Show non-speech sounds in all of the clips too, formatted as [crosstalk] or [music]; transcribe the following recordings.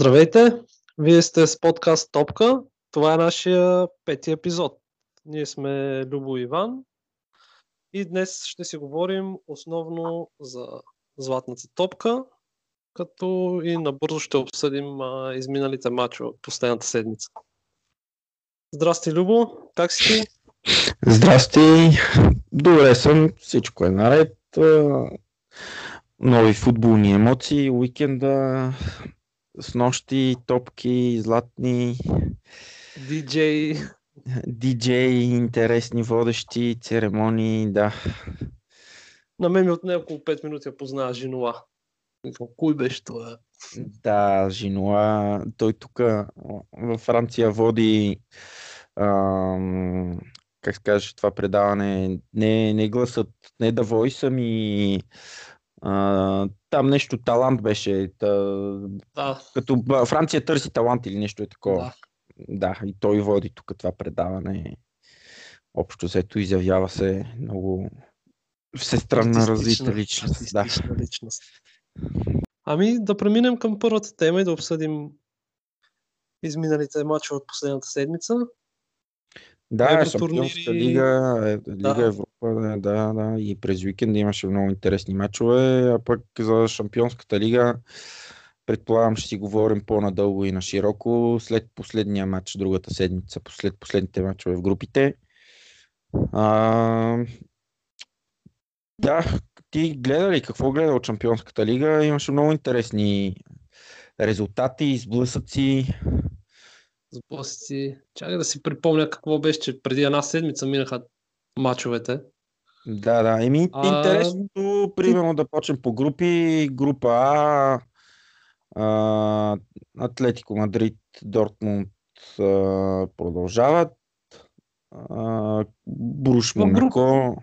Здравейте! Вие сте с подкаст Топка. Това е нашия пети епизод. Ние сме Любо и Иван и днес ще си говорим основно за Златната топка, като и набързо ще обсъдим а, изминалите мачове от последната седмица. Здрасти, Любо! Как си ти? Здрасти! Добре съм, всичко е наред. Нови футболни емоции, уикенда, с нощи, топки, златни, диджей, диджей, интересни водещи, церемонии, да. На мен ми от няколко 5 минути я познава Женуа. Кой беше това? Да, Женуа. Той тук във Франция води ам, как се каже това предаване, не, не гласът, не да войса ми а, там нещо талант беше. Та, да. Като Франция търси талант или нещо е такова. Да. да, и той води тук това предаване. Общо взето изявява се много всестранна развита личност. Да. личност. Ами да преминем към първата тема и да обсъдим изминалите мачове от последната седмица. Да, Шампионската лига, е, Лига да. Европа, да, да, и през уикенда имаше много интересни матчове, а пък за Шампионската лига предполагам ще си говорим по-надълго и на широко след последния матч другата седмица, след последните матчове в групите. А, да, ти гледа ли какво гледа от Шампионската лига? Имаше много интересни резултати, изблъсъци сблъсъци. Чакай да си припомня какво беше, че преди една седмица минаха мачовете. Да, да. Еми, а... интересното, примерно да почнем по групи. Група А, а Атлетико Мадрид, Дортмунд а, продължават. А, Бруш Монако,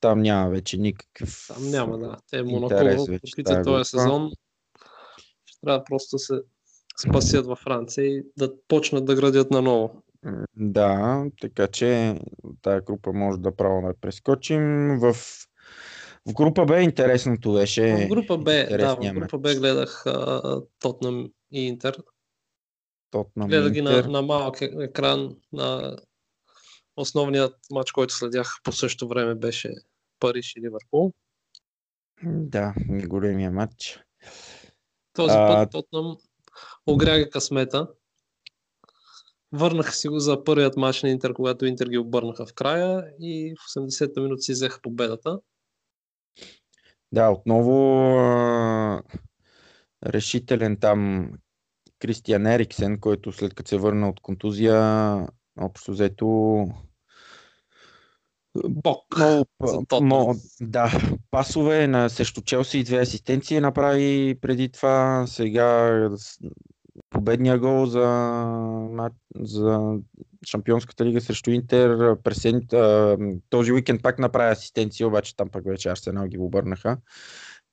там няма вече никакъв Там няма, да. Те Монако в този сезон ще трябва просто да се спасят във Франция и да почнат да градят наново. Да, така че тази група може да право да прескочим. В, в група Б интересното беше. В група Б, да, в група Б гледах Тотнам и Интер. Тотнам Гледах ги на, на малък е, екран. На основният матч, който следях по същото време беше Париж и Ливърпул. Да, големия матч. Този а... път Тотнам огряга късмета. Върнаха си го за първият матч на Интер, когато Интер ги обърнаха в края и в 80-та минути си взеха победата. Да, отново а, решителен там Кристиан Ериксен, който след като се върна от контузия, общо взето Бог. Много, много, да, пасове на срещу Челси и две асистенции направи преди това. Сега победния гол за, за Шампионската лига срещу Интер. Пресен, този уикенд пак направи асистенция, обаче там пак вече Арсенал ги обърнаха.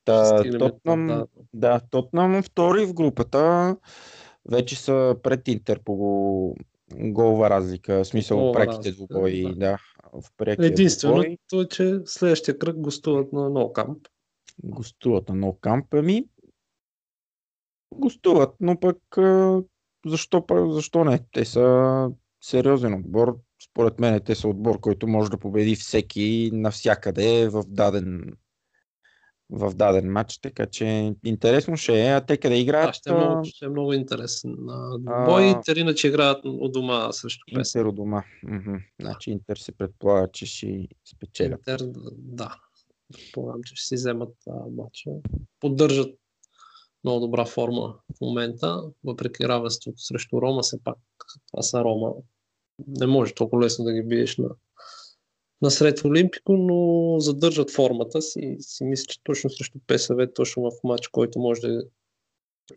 Та, Тотнам, да. да, Тотнам втори в групата. Вече са пред Интер по голова разлика, в смисъл преките двубои, да. да в прекия Единственото е, че следващия кръг гостуват на No Camp. Гостуват на No Camp, ами гостуват, но пък защо, защо не? Те са сериозен отбор. Според мен те са отбор, който може да победи всеки навсякъде в даден в даден матч, така че интересно ще е. А те къде играят? Да, ще е много, ще е много интересен. Бой Интер иначе играят от дома срещу Песен. Интер от дома. Значи Интер се предполага, че ще спечелят. Интер, да. Предполагам, че ще си вземат а, матча. Поддържат много добра форма в момента, въпреки равенството срещу Рома, все пак това са Рома. Не може толкова лесно да ги биеш на насред Олимпико, но задържат формата си си мисля, че точно срещу ПСВ, точно в матч, който може да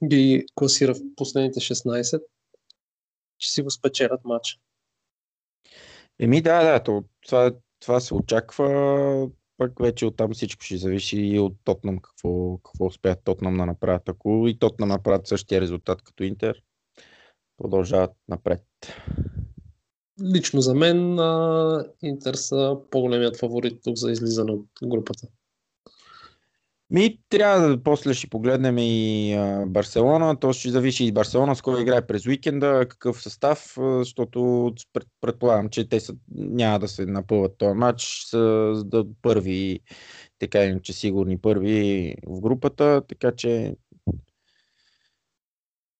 ги класира в последните 16, че си го спечелят матча. Еми да, да, то, това, това се очаква, пък вече оттам всичко ще зависи и от Тотнам, какво, какво успеят Тотнам да направят. Ако и Тотнам направят същия резултат като Интер, продължават напред. Лично за мен а, Интер са по-големият фаворит тук за излизане от групата. Ми, трябва да после ще погледнем и а, Барселона. То ще зависи и Барселона с кой играе през уикенда, какъв състав, защото предполагам, че те са, няма да се напълват този матч с да първи, така иначе сигурни първи в групата, така че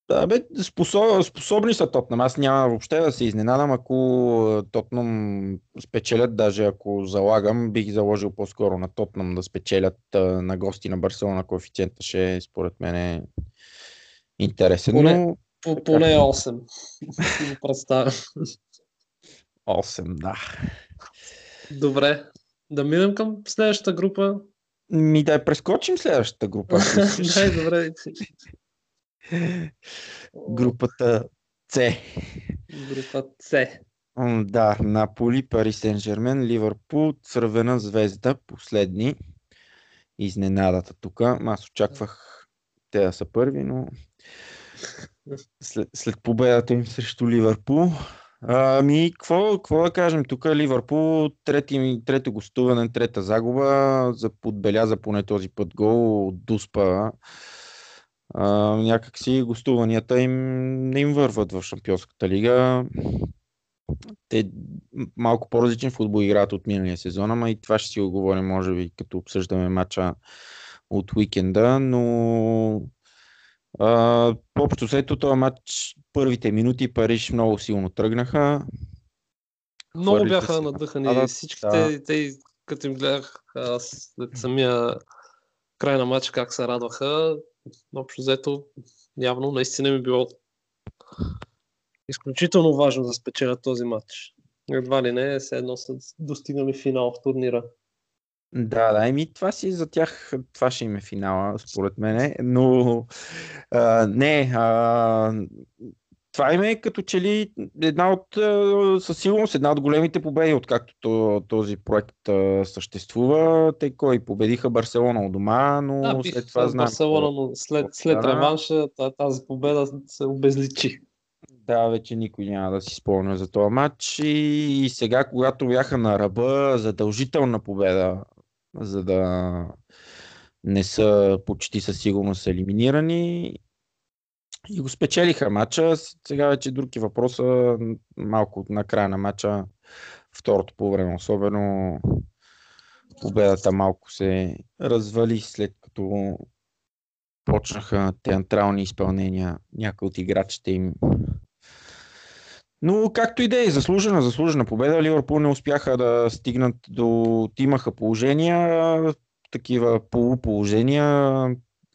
да, бе, способ, способни са Тотнам. Аз няма въобще да се изненадам, ако Тотнам спечелят, даже ако залагам, бих заложил по-скоро на Тотнам да спечелят на гости на Барселона. Коефициента ще е, според мен е интересен. Поне, но... по, поне 8. [laughs] представя. 8, да. Добре. Да минем към следващата група. Ми да прескочим следващата група. [laughs] Дай, добре. Групата С. Група С. Да, Наполи, Пари Сен Жермен, Ливърпул, Цървена звезда, последни. Изненадата тук. Аз очаквах те да са първи, но след, след победата им срещу Ливърпул. Ами, какво, да кажем? Тук Ливърпул, трети, трето гостуване, трета загуба, за подбеляза поне този път гол от Дуспа а, някакси гостуванията им не им върват в Шампионската лига. Те малко по-различен футбол играят от миналия сезон, ама и това ще си оговорим, може би, като обсъждаме матча от уикенда, но а, общо след този матч, първите минути Париж много силно тръгнаха. Много бяха надъхани всичките, да. те, като им гледах след самия край на матч как се радваха, общо взето, явно наистина ми било изключително важно да спечелят този матч. Едва ли не, все едно са достигнали финал в турнира. Да, да, еми това си за тях, това ще им е финала, според мен. Но а, не, а, това им е като че ли една от, със сигурност, една от големите победи, откакто този проект съществува. Те кой победиха Барселона от дома, но да, след това знаем. Барселона, но след, след реванша тази победа се обезличи. Да, вече никой няма да си спомня за този матч. И, и сега, когато бяха на ръба, задължителна победа, за да не са почти със сигурност елиминирани, и го спечелиха матча. Сега вече други въпроса. Малко на края на матча, второто по време особено, победата малко се развали след като почнаха театрални изпълнения някои от играчите им. Но както и да е, заслужена, заслужена победа. Ливърпул не успяха да стигнат до... Имаха положения, такива полуположения,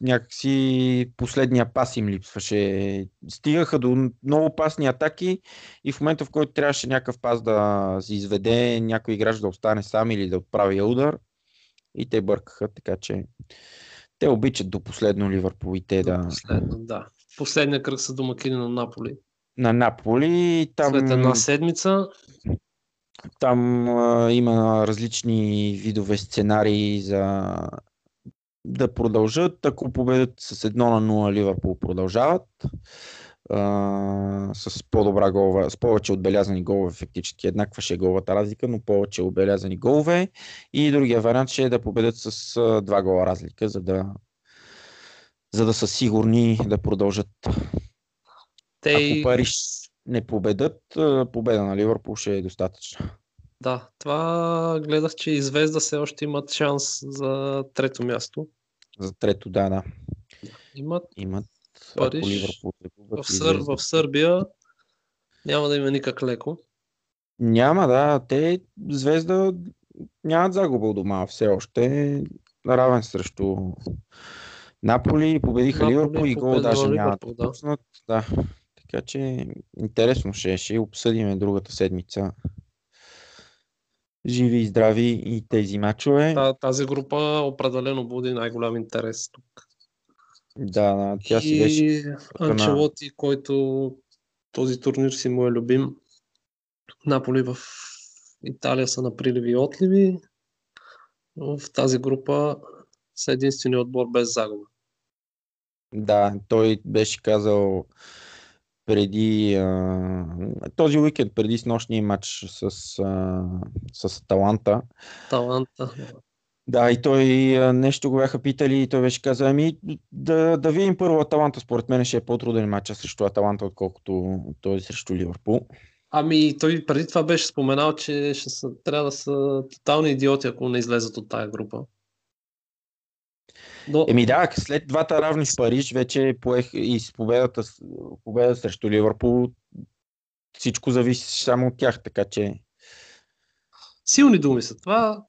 някакси последния пас им липсваше. Стигаха до много опасни атаки и в момента, в който трябваше някакъв пас да се изведе, някой играч да остане сам или да отправи удар и те бъркаха, така че те обичат до последно Ливърпул и те до да... Последно, да. Последния кръг са домакини на Наполи. На Наполи. Там... След една седмица. Там а, има различни видове сценарии за да продължат. Ако победят с 1 на 0 Ливърпул продължават а, с по-добра голова, с повече отбелязани голове, фактически еднаква ще е головата разлика, но повече отбелязани голове. И другия вариант ще е да победят с а, два гола разлика, за да, за да са сигурни да продължат. Те... Ако Париж не победат, победа на Ливърпул ще е достатъчно. Да, това гледах, че и Звезда все още имат шанс за трето място. За трето, да, да. Имат, имат Париж, Ливърпул, в, Сър, в Сърбия няма да има никак леко. Няма, да. Те Звезда нямат загуба от дома все още. Равен срещу Наполи, победиха Наполи, Ливърпул и гол даже няма да. да. Така че интересно ще, ще обсъдим другата седмица живи и здрави и тези мачове. тази група определено буди най-голям интерес тук. Да, да тя си беше. Анчелоти, на... който този турнир си му е любим. Наполи в Италия са на приливи и отливи. В тази група са единствения отбор без загуба. Да, той беше казал преди а, този уикенд, преди с нощния матч с, а, с Таланта. Таланта. Да, и той нещо го бяха питали и той беше казал, ами да, да видим първо Аталанта, според мен ще е по-труден матч срещу Аталанта, отколкото той срещу Ливърпул. Ами той преди това беше споменал, че ще са, трябва да са тотални идиоти, ако не излезат от тая група. Но... Еми да, след двата равни в Париж вече поех и с победата, победа срещу Ливърпул всичко зависи само от тях, така че... Силни думи са това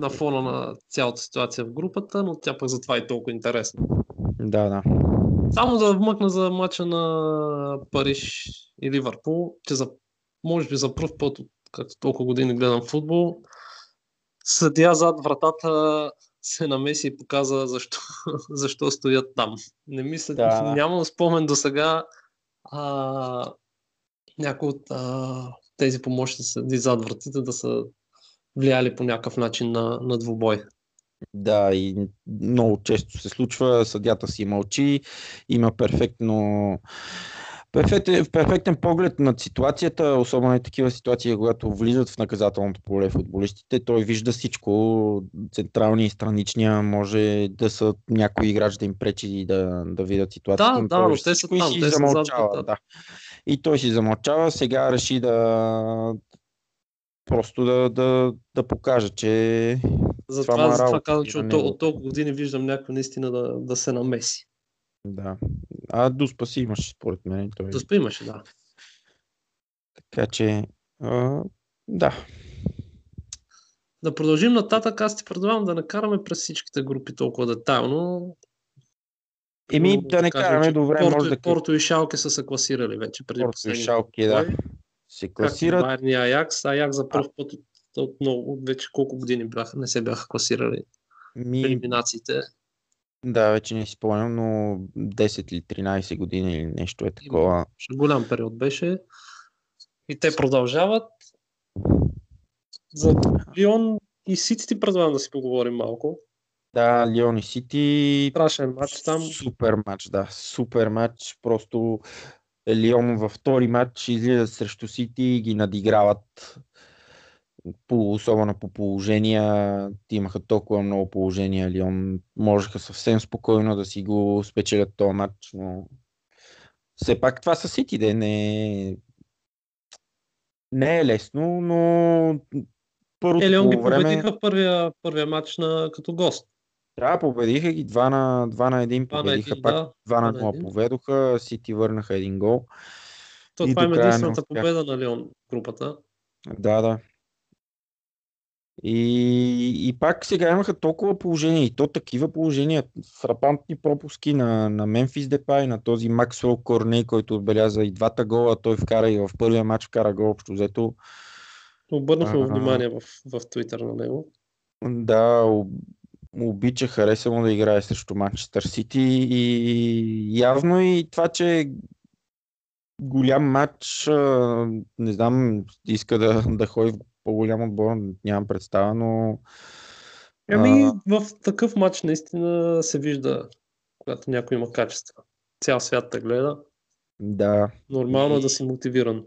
на фона на цялата ситуация в групата, но тя пък затова е толкова интересна. Да, да. Само да вмъкна за мача на Париж и Ливърпул, че за, може би за първ път, както толкова години гледам футбол, съдия зад вратата се намеси и показа защо, [laughs] защо стоят там. Не мисля, да. нямам спомен до сега а, някои от а, тези помощи съди зад вратите да са влияли по някакъв начин на, на двубой. Да, и много често се случва, съдята си мълчи, има перфектно перфектен, перфектен поглед над ситуацията, особено и такива ситуации, когато влизат в наказателното поле футболистите, той вижда всичко, централния и страничния, може да са някои играч да им пречи да, да видят ситуацията. Да, да, но те са там, те замълчава, са да. И той си замълчава, сега реши да просто да, да, да покаже, че затова, това, затова казвам, че от, от толкова години виждам някой наистина да, да се намеси. Да. А Дуспа си имаше, според мен. Той... Дуспа имаше, да. Така че, а, да. Да продължим нататък. Аз ти предлагам да не караме през всичките групи толкова детайлно. Еми, да, да не караме добре. Порто, може да... Порто и Шалке са се класирали вече преди Порто и Шалке, да. Се класират. Байерн и Аякс. Аякс за първ път от, от много, вече колко години бяха, не се бяха класирали Ми... елиминациите. Да, вече не си спомням, но 10 или 13 години или нещо е такова. Голям период беше. И те продължават. За Лион и Сити ти предлагам да си поговорим малко. Да, Лион и Сити. Страшен матч там. Супер матч, да. Супер матч. Просто Лион във втори матч излизат срещу Сити и ги надиграват по, особено по положения, имаха толкова много положения, Лион можеха съвсем спокойно да си го спечелят този матч, но все пак това са Сити, да не, не е лесно, но първото Елион ги време... победиха първия, първия матч на, като гост. Да, победиха ги 2 на, 2 на 1, победиха 1, пак да, 2 на 0 поведоха, Сити върнаха един гол. То, това е единствената победа на Лион групата. Да, да. И, и пак сега имаха толкова положения и то такива положения, фрапантни пропуски на, на Мемфис Депай, на този Максвел Корней, който отбеляза и двата гола, той вкара и в първия матч вкара гол общо взето. Обърнахме внимание в, в Твитър на него. Да, обича, хареса му да играе срещу Манчестър Сити и явно и това, че голям матч, не знам, иска да, да ходи в по-голям отбор, нямам представа, но... Ами а... в такъв матч наистина се вижда, когато някой има качества. Цял свят те гледа. Да. Нормално е да си мотивиран.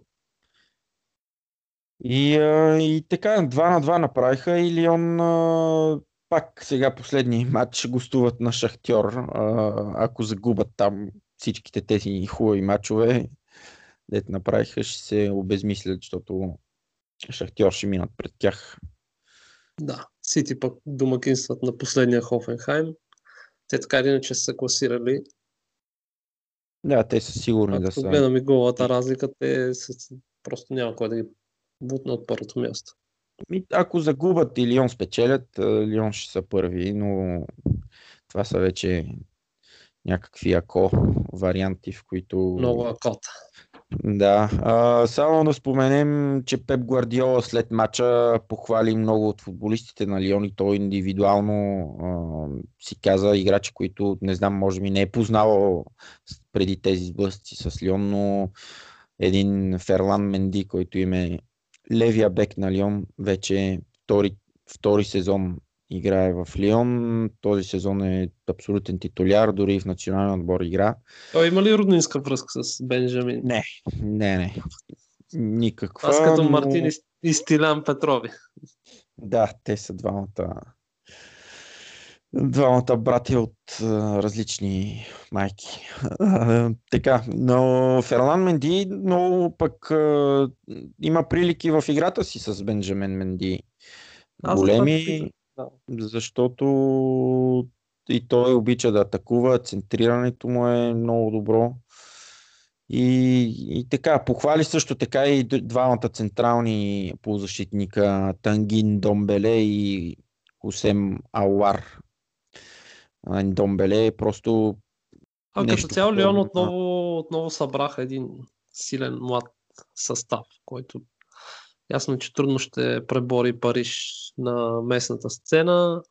И, а, и така, 2 на 2 направиха и Лион а, пак сега последни матч гостуват на Шахтьор. А, ако загубят там всичките тези хубави матчове, дете направиха, ще се обезмислят, защото Шахтьор ще минат пред тях. Да, Сити пък домакинстват на последния Хофенхайм. Те така или иначе са класирали. Да, те са сигурни Ако да са. гледам и голата разлика, те са, просто няма кой да ги бутне от първото място. Ми, ако загубят и Лион спечелят, Лион ще са първи, но това са вече някакви ако варианти, в които... Много акота. Да, а, само да споменем, че Пеп Гвардиола след мача похвали много от футболистите на Лион и той индивидуално а, си каза играчи, които не знам, може би не е познавал преди тези сблъсъци с Лион, но един Ферлан Менди, който им е левия бек на Лион, вече втори, втори сезон играе в Лион. Този сезон е абсолютен титуляр, дори в национален отбор игра. Той има ли роднинска връзка с Бенджамин? Не, не, не. Никаква. Аз като но... Мартин и Стилян Петрови. Да, те са двамата Двамата брати от а, различни майки. А, така, но Ферлан Менди много пък а, има прилики в играта си с Бенджамен Менди. Аз Големи, да. защото и той обича да атакува, центрирането му е много добро. И, и така, похвали също така и двамата централни полузащитника Тангин Домбеле и Хусем Ауар. А, Домбеле е просто А нещо като цяло на- отново, отново събраха един силен млад състав, който ясно, че трудно ще пребори Париж на местната сцена,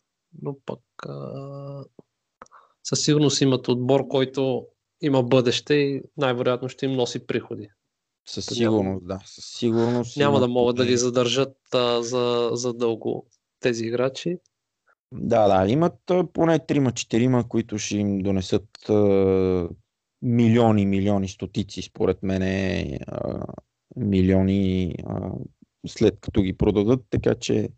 но пък а, със сигурност имат отбор, който има бъдеще и най-вероятно ще им носи приходи. със сигурност, да. Със сигурност. Няма да могат да ги задържат а, за, за дълго тези играчи. Да, да, имат поне 3-4, които ще им донесат а, милиони, милиони, стотици, според мен, а, милиони а, след като ги продадат, така че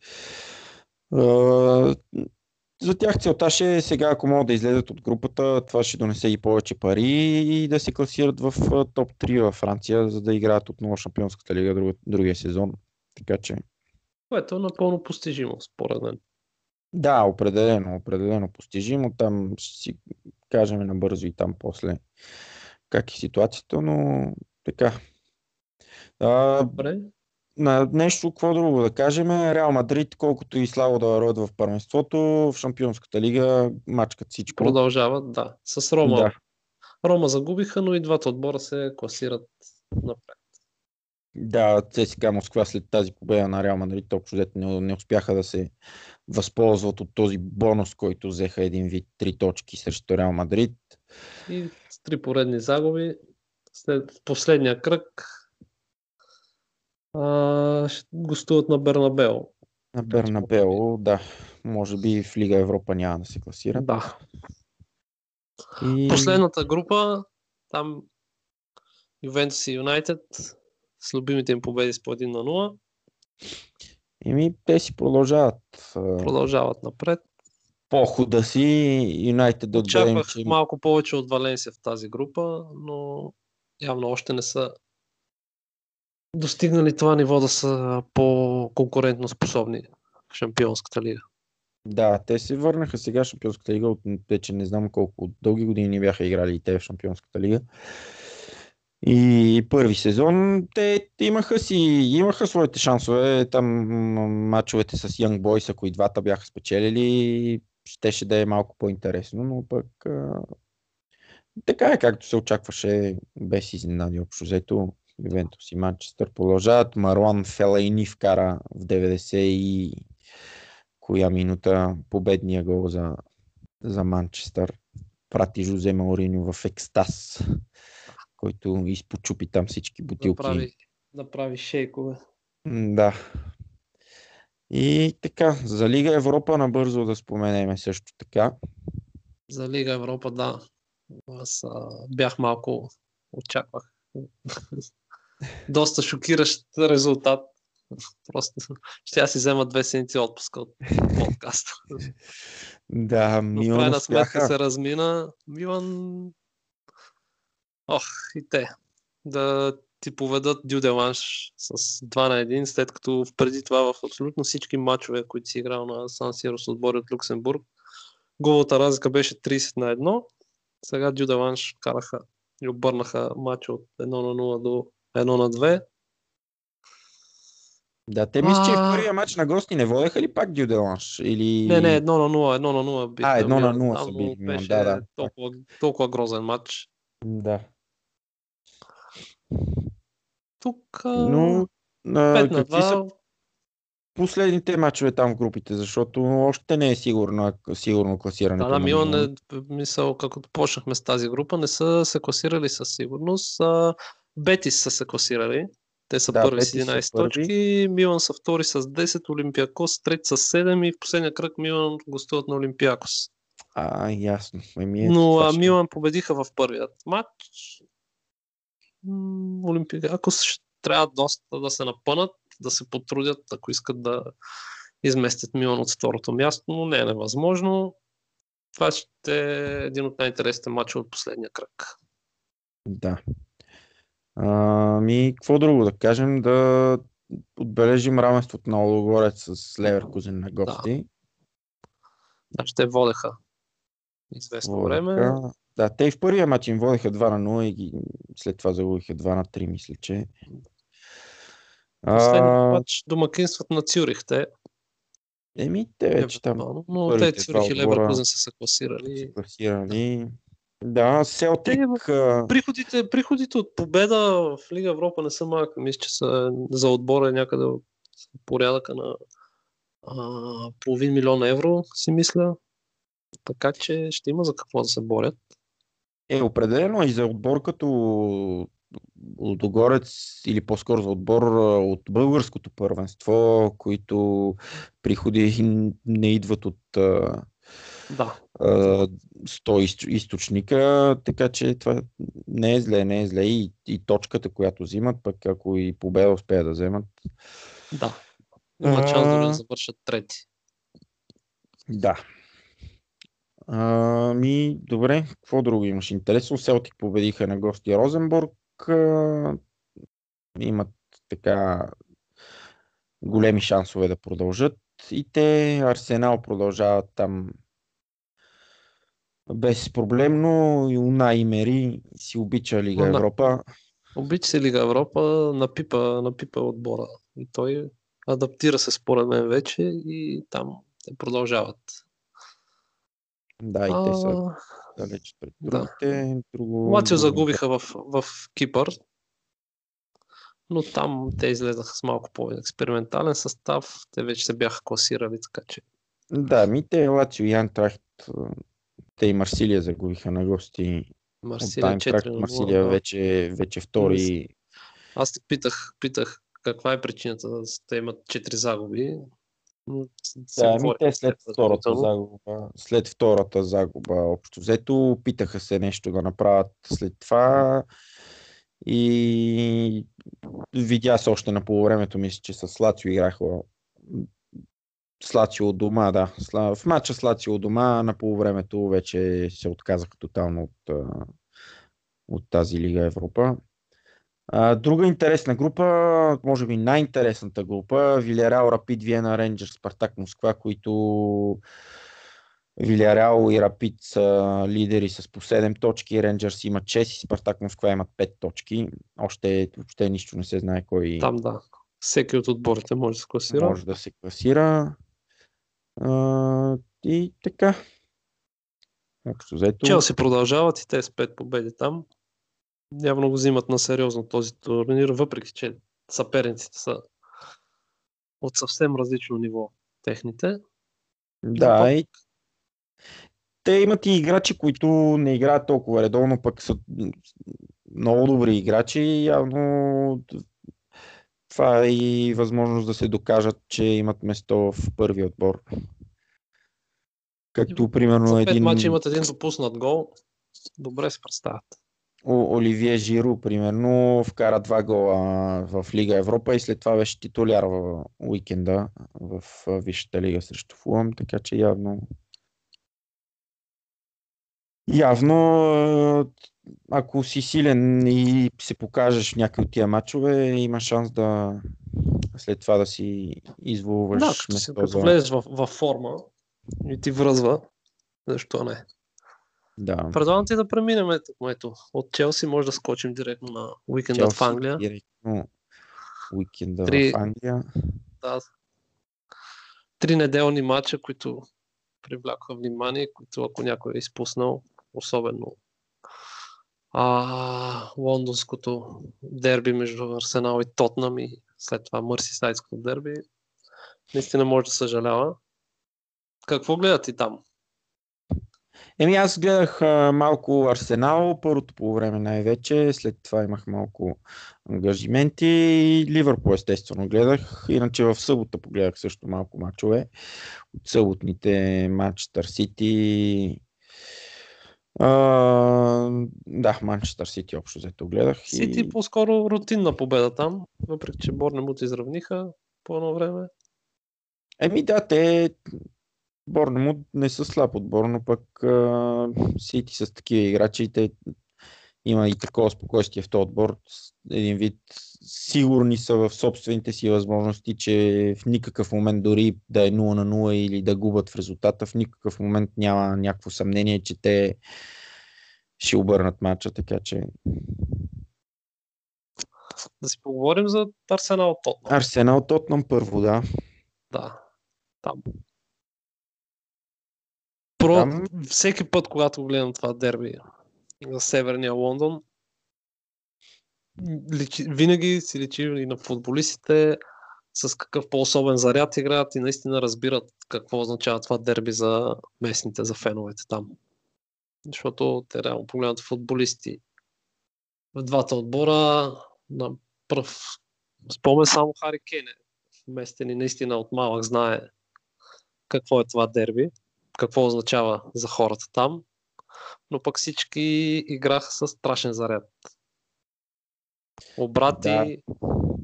за тях целта ще е сега, ако могат да излезат от групата, това ще донесе и повече пари и да се класират в топ 3 във Франция, за да играят отново Шампионската лига друг, другия сезон. Така че Което е напълно постижимо, според мен. Да, определено, определено постижимо. Там ще си кажем набързо и там после как е ситуацията, но така. А, Добре. На нещо, какво друго да кажем, Реал Мадрид, колкото и слабо да върват в първенството, в Шампионската лига мачкат всичко. Продължават, да. С Рома. Да, Рома загубиха, но и двата отбора се класират напред. да, ЦСКА Москва след тази победа на Реал Мадрид общо взето не, не успяха да се възползват от този бонус, който взеха един вид три точки срещу Реал Мадрид. И с три поредни загуби. След последния кръг а, гостуват на Бернабео. На Бернабео, да. Може би в Лига Европа няма да се класират. Да. И... Последната група, там Ювентус и Юнайтед с любимите им победи с по 1 на 0 Еми, те си продължават продължават напред. похода си. Юнайтед да Очаквах че малко повече от Валенсия в тази група, но явно още не са достигнали това ниво да са по-конкурентно способни в Шампионската лига. да, те се върнаха сега в Шампионската лига. От, вече не знам колко дълги години бяха играли и те в Шампионската лига. И първи сезон те имаха си, имаха своите шансове. Там мачовете с Young Boys, ако и двата бяха спечелили, щеше да е малко по-интересно, но пък а, така е както се очакваше, без изненади общо взето. Ювентус и Манчестър продължават. Маруан Фелайни вкара в 90 и коя минута победния гол за, за Манчестър. Прати Жозе Мауриньо в екстаз, който изпочупи там всички бутилки. прави, да прави шейкове. Да. И така, за Лига Европа набързо да споменеме също така. За Лига Европа, да. Аз а, бях малко, очаквах. Доста шокиращ резултат. Просто ще я си взема две седмици отпуска от подкаста. Да, Но в Милан крайна сметка успяха. се размина. Милан... Ох, и те. Да ти поведат Дюделанш с 2 на 1, след като преди това в абсолютно всички матчове, които си играл на Сан Сиро с отбори от Люксембург, головата разлика беше 30 на 1. Сега Дюделанш караха и обърнаха матча от 1 на 0 до 1 на 2. Да, те мисля, че в първия матч на гости не водеха ли пак Дюделанш? Или... Не, не, 1 на 0, 1 на 0 биха А, едно на нула са били Беше да, да. толкова, толкова грозен матч. Да. Тук Но а, 5 на какви са 2 последните матчове там в групите? Защото още не е сигурно, сигурно класирането Да, на Милан е, мисъл, като почнахме с тази група, не са се класирали със сигурност. А, Бетис са се класирали. Те са Да, първи с Бетис са 11 първи. точки, Милан са втори с 10, Олимпиакос трети с 7 и в последния кръг Милан гостуват на Олимпиакос. А, ясно. Еми, ето, Но а, Милан победиха в първият матч. Олимпиакос ще трябва доста да се напънат, да се потрудят, ако искат да изместят Милан от второто място, но не е невъзможно. това ще е един от най-интересните матча от последния кръг. Да. Ами, какво друго да кажем? Да отбележим равенството на Логорец с Леверкузен на гости. Да. Ще водеха известно водеха. време. Да, те и в първия матч им водеха 2 на 0 и ги, след това загубиха 2 на 3, мисля, че. Последният матч домакинстват на Цюрих. Те Еми, те вече там. Но те Цюрих и Леверкузен са се класирали. Са класирали. Да, Селтик... Приходите, приходите от победа в Лига Европа не са малки. Мисля, че са за отбора е някъде порядъка на а, половин милион евро, си мисля. Така че ще има за какво да се борят. Е, определено и за отбор като Лудогорец или по-скоро за отбор от българското първенство, които приходи не идват от да. 100 източника, така че това не е зле, не е зле и, и точката, която взимат, пък ако и победа успеят да вземат. Да. Има а... шанс да завършат трети. Да. Ами, добре, какво друго имаш интересно? Селтик победиха на гости Розенбург. Имат така големи шансове да продължат. И те, Арсенал продължават там безпроблемно. И Уна и Мери си обича Лига Уна. Европа. Обича се Лига Европа, напипа, напипа отбора. И той адаптира се според мен вече и там те продължават. Да, и те са далеч пред другите. Да. Друго... Лацио загубиха в, в Кипър, но там те излезаха с малко по-експериментален състав. Те вече се бяха класирали, така че. Да, ми те Лацио и Антрахт, те и Марсилия загубиха на гости. Марсилия, 4 Марсилия да. вече, вече втори. Аз те питах, питах каква е причината да те имат 4 загуби. Да, ми те след втората загуба, след втората загуба, общо взето, питаха се нещо да направят след това и видя се още на полувремето, мисля, че с Лацио играха с Лацио от дома, да. В матча с Лацио от дома на полувремето вече се отказаха тотално от, от тази Лига Европа. Друга интересна група, може би най-интересната група, Вилярал, Рапид, Виена, Рейнджер, Спартак, Москва, които Вилярал и Рапид са лидери с по 7 точки, Рейнджерс имат 6 и Спартак Москва имат 5 точки. Още въобще нищо не се знае кой... Там да. Всеки от отборите може да се класира. Може да се класира. А, и така. Общо взето. Челси продължават и те с 5 победи там явно го взимат на сериозно този турнир, въпреки че съперниците са от съвсем различно ниво техните. Да, пък... и те имат и играчи, които не играят толкова редовно, пък са много добри играчи явно това е и възможност да се докажат, че имат место в първи отбор. Както примерно За един... мача имат един допуснат гол. Добре се представят. Оливие Жиро, примерно, вкара два гола в Лига Европа и след това беше титуляр в уикенда в Висшата лига срещу Фулъм, така че явно явно ако си силен и се покажеш в някои от тия матчове, има шанс да след това да си изволваш да, като, си, като за... влезеш в, в форма и ти връзва, защо не? Да. Предлагам ти да преминем ето, от Челси, може да скочим директно на уикенда Челси, в Англия. Директно уикенда Три... в Англия. Да. Три неделни матча, които привлякоха внимание, които ако някой е изпуснал, особено а, лондонското дерби между Арсенал и Тотнам и след това Мърсисайдското дерби, наистина може да съжалява. Какво гледат и там? Еми аз гледах а, малко Арсенал, първото по време най-вече, след това имах малко ангажименти и Ливърпул естествено гледах, иначе в събота погледах също малко мачове от съботните Манчестър Сити, да, Манчестър Сити общо взето гледах. Сити и... по-скоро рутинна победа там, въпреки че Борнемут изравниха по едно време. Еми да, те Борнемут не са слаб отбор, но пък Сити с такива играчи, те има и такова спокойствие в този отбор. Един вид сигурни са в собствените си възможности, че в никакъв момент дори да е 0 на 0 или да губят в резултата, в никакъв момент няма някакво съмнение, че те ще обърнат матча, така че... Да си поговорим за Арсенал Тотнам. Арсенал Тотнам първо, да. Да. Там. Про... Там... Всеки път, когато гледам това дерби за Северния Лондон, личи, винаги си личи и на футболистите с какъв по-особен заряд играят и наистина разбират какво означава това дерби за местните, за феновете там. Защото те реално погледнат футболисти в двата отбора на пръв спомен само Хари Кейне. Местен и наистина от малък знае какво е това дерби, какво означава за хората там, но пък всички играха с страшен заряд. Обрати, да.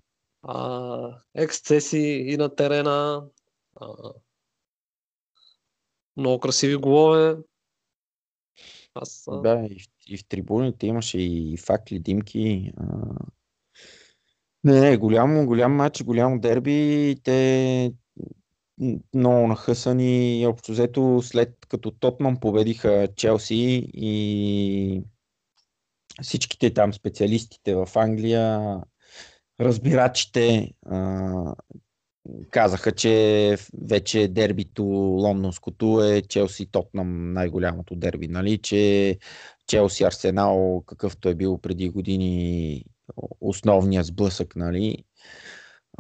а, ексцеси и на терена, а, много красиви голове. Аз, а... Да, и в, и в трибуните имаше и факли, димки. А... Не, не, голямо, голям матч, голямо дерби. Те много нахъсани. Общо взето, след като Тотнам победиха Челси и всичките там специалистите в Англия, разбирачите а, казаха, че вече дербито лондонското е Челси Тотнам най-голямото дерби, нали? че Челси Арсенал, какъвто е бил преди години основния сблъсък, нали?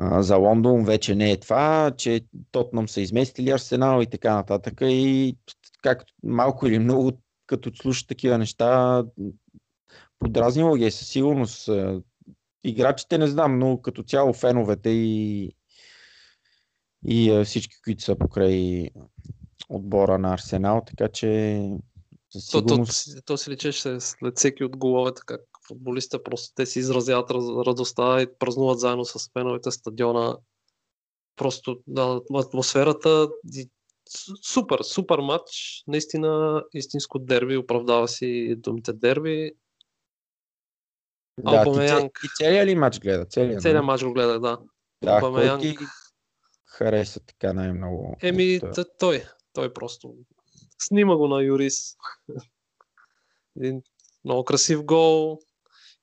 За Лондон вече не е това, че Тотнам са изместили Арсенал и така нататък. И как малко или много, като слушат такива неща, подразнило ги е със сигурност. Играчите не знам, но като цяло феновете и, и всички, които са покрай отбора на Арсенал, така че със сигурност... То, то, то си личеше след всеки от головете, как футболиста просто те си изразяват радостта и празнуват заедно с феновете стадиона. Просто да, атмосферата супер, супер матч. Наистина истинско дерби, оправдава си думите дерби. Да, Албамеянг... ти, ти целият ли матч гледа? Целият, целият матч го гледа, да. Да, Албамеянг... ти хареса така най-много? Еми, от... той. Той просто снима го на Юрис. [laughs] Един много красив гол.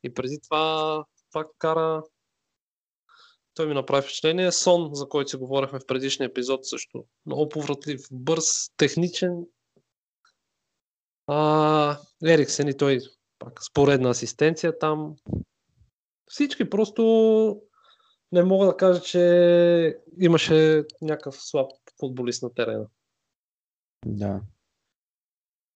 И преди това пак кара той ми направи впечатление. Сон, за който си говорихме в предишния епизод също. Много повратлив, бърз, техничен. А, Ериксен и той пак споредна асистенция там. Всички просто не мога да кажа, че имаше някакъв слаб футболист на терена. Да.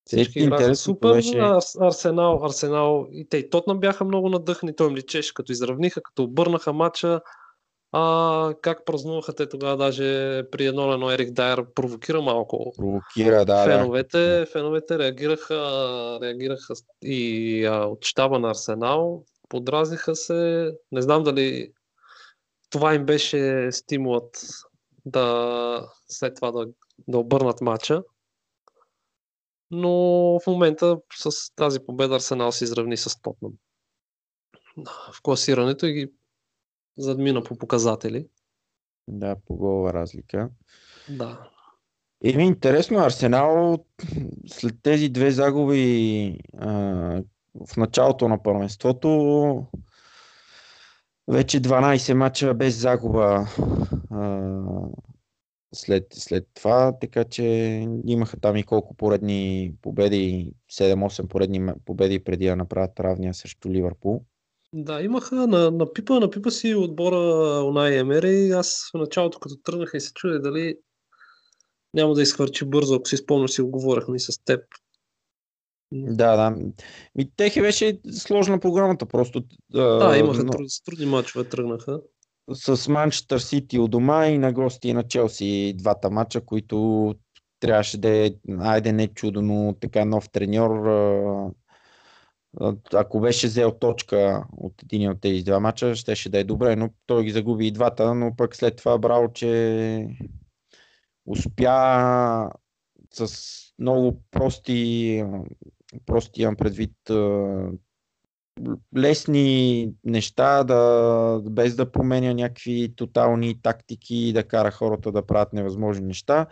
Всички играха супер. Беше... Арсенал, Арсенал и те и Тотнам бяха много надъхни. Той им личеше, като изравниха, като обърнаха матча. А, как празнуваха те тогава, даже при едно едно Ерик Дайер провокира малко. Провокира, да. Феновете, да. феновете реагираха, реагираха и а, от щаба на Арсенал, подразниха се. Не знам дали това им беше стимулът да след това да, да обърнат матча но в момента с тази победа Арсенал се изравни с Тотнам в класирането и ги задмина по показатели. Да, по голова разлика. Да. Еми, интересно, Арсенал след тези две загуби а, в началото на първенството вече 12 мача без загуба а, след, след това, така че имаха там и колко поредни победи, 7-8 поредни победи преди да направят равния срещу Ливърпул. Да, имаха на, на пипа, на пипа си отбора Унай Емери. Аз в началото, като тръгнаха и се чудя дали няма да изхвърчи бързо, ако си спомняш, си оговорихме и с теб. Да, да. И техи беше сложна програмата просто. Да, имаха но... трудни мачове, тръгнаха с Манчестър Сити у дома и на гости на Челси двата мача, които трябваше да е, айде не чудо, но така нов треньор. Ако беше взел точка от един от тези два мача, щеше да е добре, но той ги загуби и двата, но пък след това брал, че успя с много прости, прости имам предвид лесни неща, да, без да променя някакви тотални тактики, да кара хората да правят невъзможни неща,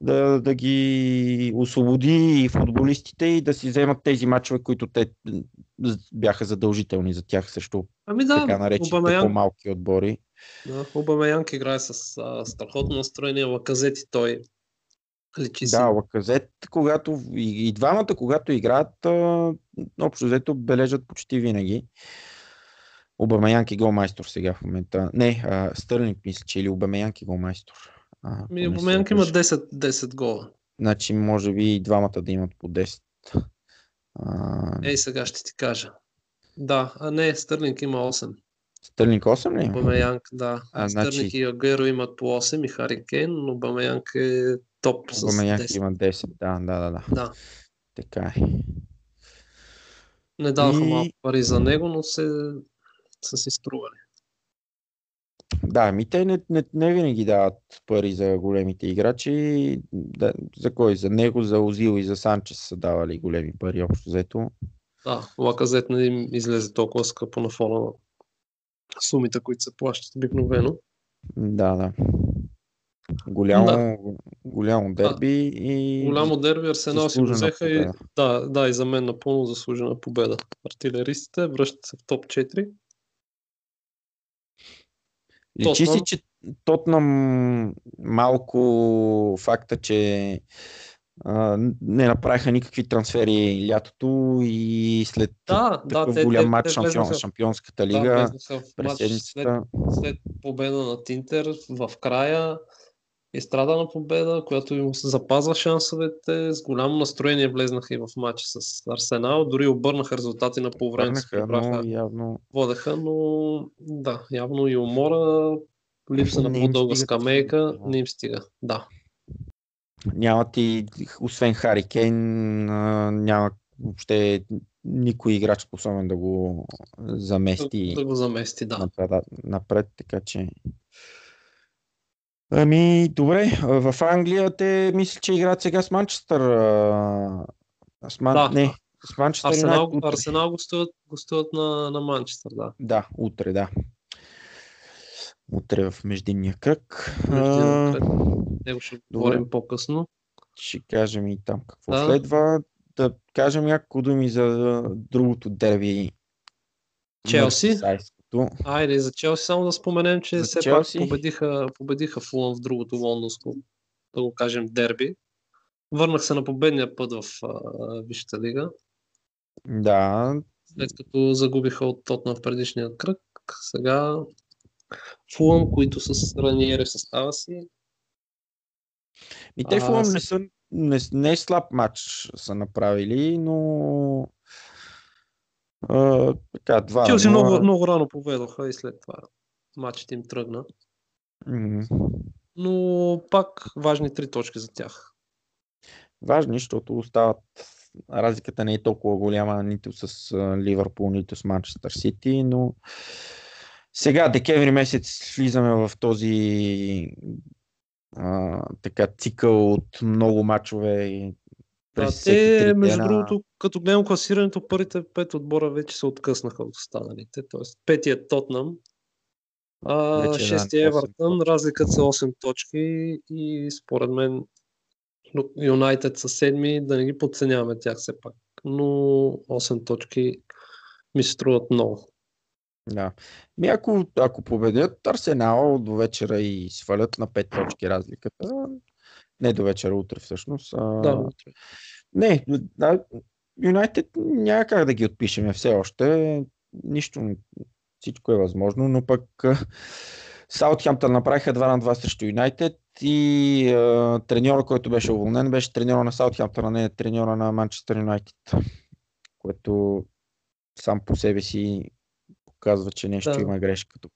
да, да ги освободи и футболистите и да си вземат тези матчове, които те бяха задължителни за тях срещу ами да, така наречените по-малки отбори. Да, Обамеянг играе с а, страхотно настроение, лаказети той Личи си. Да, Лаказет, когато и, и двамата, когато играят, а, общо взето бележат почти винаги. Обамеянки голмайстор сега в момента. Не, а, Стърлинг мисля, че или Обамеянки голмайстор. Ми, Обамеянки има 10, 10 гола. Значи, може би и двамата да имат по 10. А... Ей, сега ще ти кажа. Да, а не, Стърлинг има 8. Стърлинг 8 ли? Обамеянг, да. А, Стърлинг значи... и Агеро имат по 8 и Хари Кейн, но Обамеянг е топ с Обамеянг 10. има 10, да, да, да. да. да. Така е. Не даваха и... малко пари за него, но се, са си стрували. Да, ми те не, не, не винаги дават пари за големите играчи. Да, за кой? За него, за Озил и за Санчес са давали големи пари общо взето. Да, Лаказет не им излезе толкова скъпо на фона на сумите, които се плащат обикновено. Да, да. Голямо, да. голямо дерби да. и... Голямо дерби, Арсенал си го взеха и... Да, да, и за мен напълно заслужена победа. Артилеристите връщат се в топ 4. Личи си, че Тотнам малко факта, че не направиха никакви трансфери лятото и след да, такъв да, голям те, матч шампион, Шампионската лига да, през седмицата. След, след победа на Тинтер в края изстрадана победа, която им запазва шансовете. С голямо настроение влезнаха и в матча с Арсенал. Дори обърнаха резултати на полувреме. но явно... Водеха, но да, явно и умора, липса на по-дълга скамейка, не им стига. Да. Няма ти, освен Хари Кейн, няма въобще никой играч способен да го замести. Да, да го замести, да. Напред, напред така че Ами, добре. В Англия те мисля, че играят сега с Манчестър. С Ман... Да. Не, с Манчестър Арсенал, Арсенал гостуват, гостуват на, на Манчестър, да. Да, утре, да. Утре в междинния кръг. Междинния кръг. Него ще говорим по-късно. Ще кажем и там какво да. следва. Да кажем няколко думи за другото дерби. Челси. Айде, за Челси само да споменем, че за все Челси... пак победиха, победиха Фулън в другото лондонско, да го кажем, дерби. Върнах се на победния път в Висшата лига. Да. След като загубиха от Тотна в предишния кръг, сега Фулъм, които с Раниери в състава си. И те Фулъм не са не, не е слаб матч са направили, но а, така, два. Челси но... много, много рано поведоха и след това матчът им тръгна. Mm-hmm. Но пак важни три точки за тях. Важни, защото остават разликата не е толкова голяма нито с Ливърпул, нито с Манчестър Сити, но сега, декември месец, влизаме в този а, така цикъл от много мачове през да, те, между дена... другото, като гледам класирането, първите пет отбора вече се откъснаха от останалите. Тоест, петият Тотнам, а, шестия Евертън, разликата са 8 точки и според мен Юнайтед са седми, да не ги подценяваме тях все пак. Но 8 точки ми се струват много. Да. Ми ако, ако победят Арсенал до вечера и свалят на 5 точки разликата, не до вечера, утре всъщност. А... Да, утре. Не, да, Юнайтед няма как да ги отпишеме все още. Нищо, всичко е възможно, но пък Саутхемптън направиха 2 на 2 срещу Юнайтед и а, треньора, който беше уволнен, беше треньора на Саутхемптън, а не треньора на Манчестър Юнайтед, което сам по себе си показва, че нещо да. има грешка тук.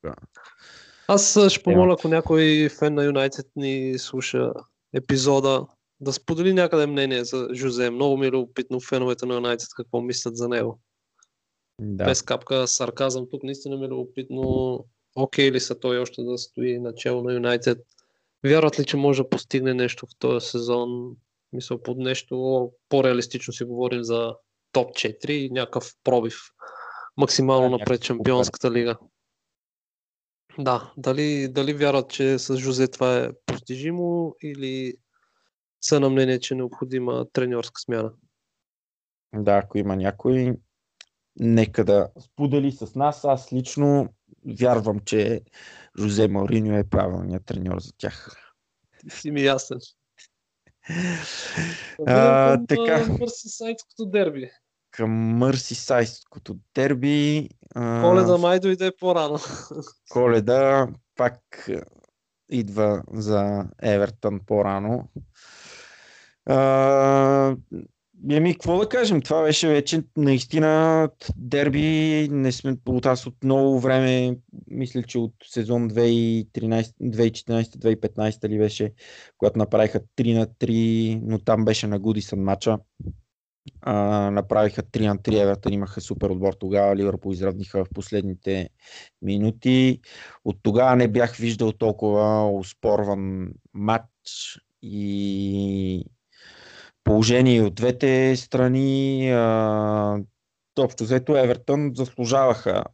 Аз ще помоля, ако някой фен на Юнайтед ни слуша епизода, да сподели някъде мнение за Жозе. Много ми е любопитно феновете на Юнайтед какво мислят за него. Да. Без капка сарказъм тук наистина ми е любопитно окей ли са той още да стои начало на Юнайтед. Вярват ли, че може да постигне нещо в този сезон? Мисля, под нещо по-реалистично си говорим за топ 4 и някакъв пробив максимално напред Чемпионската лига. Да, дали, дали вярват, че с Жозе това е постижимо или са на мнение, че е необходима треньорска смяна? Да, ако има някой, нека да сподели с нас. Аз лично вярвам, че Жозе Мауриньо е правилният треньор за тях. Ти си ми ясен. [laughs] А, така. Мърсисайдското дерби. Към Мърсисайдското дерби. Коледа май дойде по-рано. Коледа пак идва за Евертън по-рано. Еми, какво да кажем? Това беше вече наистина дерби. Не сме от аз от много време, мисля, че от сезон 2014-2015 ли беше, когато направиха 3 на 3, но там беше на Гудисън матча. А, направиха 3 на 3, Евертън имаха супер отбор тогава, Ливърпул изравниха в последните минути. От тогава не бях виждал толкова успорван матч и положение от двете страни. А, общо взето Евертън заслужаваха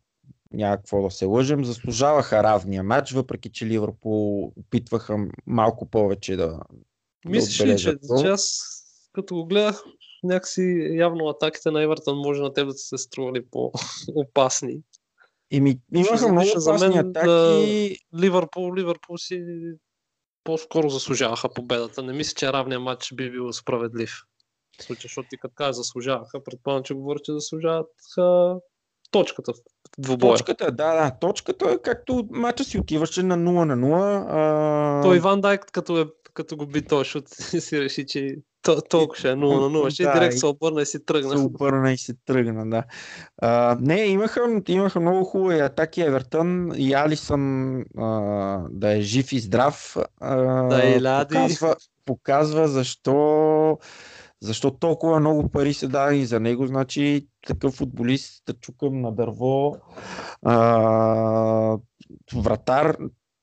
някакво да се лъжем, заслужаваха равния матч, въпреки че Ливърпул опитваха малко повече да. Мислиш ли, че, че аз като го гледах, някакси явно атаките на Евертън може на теб да се стрували по-опасни. Ими, имаха много опасни атаки. Да, Ливърпул, Ливърпул си по-скоро заслужаваха победата. Не мисля, че равният матч би бил справедлив. В случай, защото ти като кажа заслужаваха, предполагам, че говори, че заслужават а, точката в двубоя. Точката, да, да. Точката, както матча си отиваше на 0 на 0. А... Той Иван Дайк, като, е, като го би той, защото [laughs] си реши, че то, толкова ще е 0 на 0. Ще да, директ се обърна и си тръгна. Се обърна и си тръгна, да. А, не, имаха, имаха много хубави атаки Евертън и Алисън а, да е жив и здрав. А, да, и лади. Показва, показва защо защо толкова много пари се дадени за него, значи такъв футболист да чукам на дърво. А, вратар,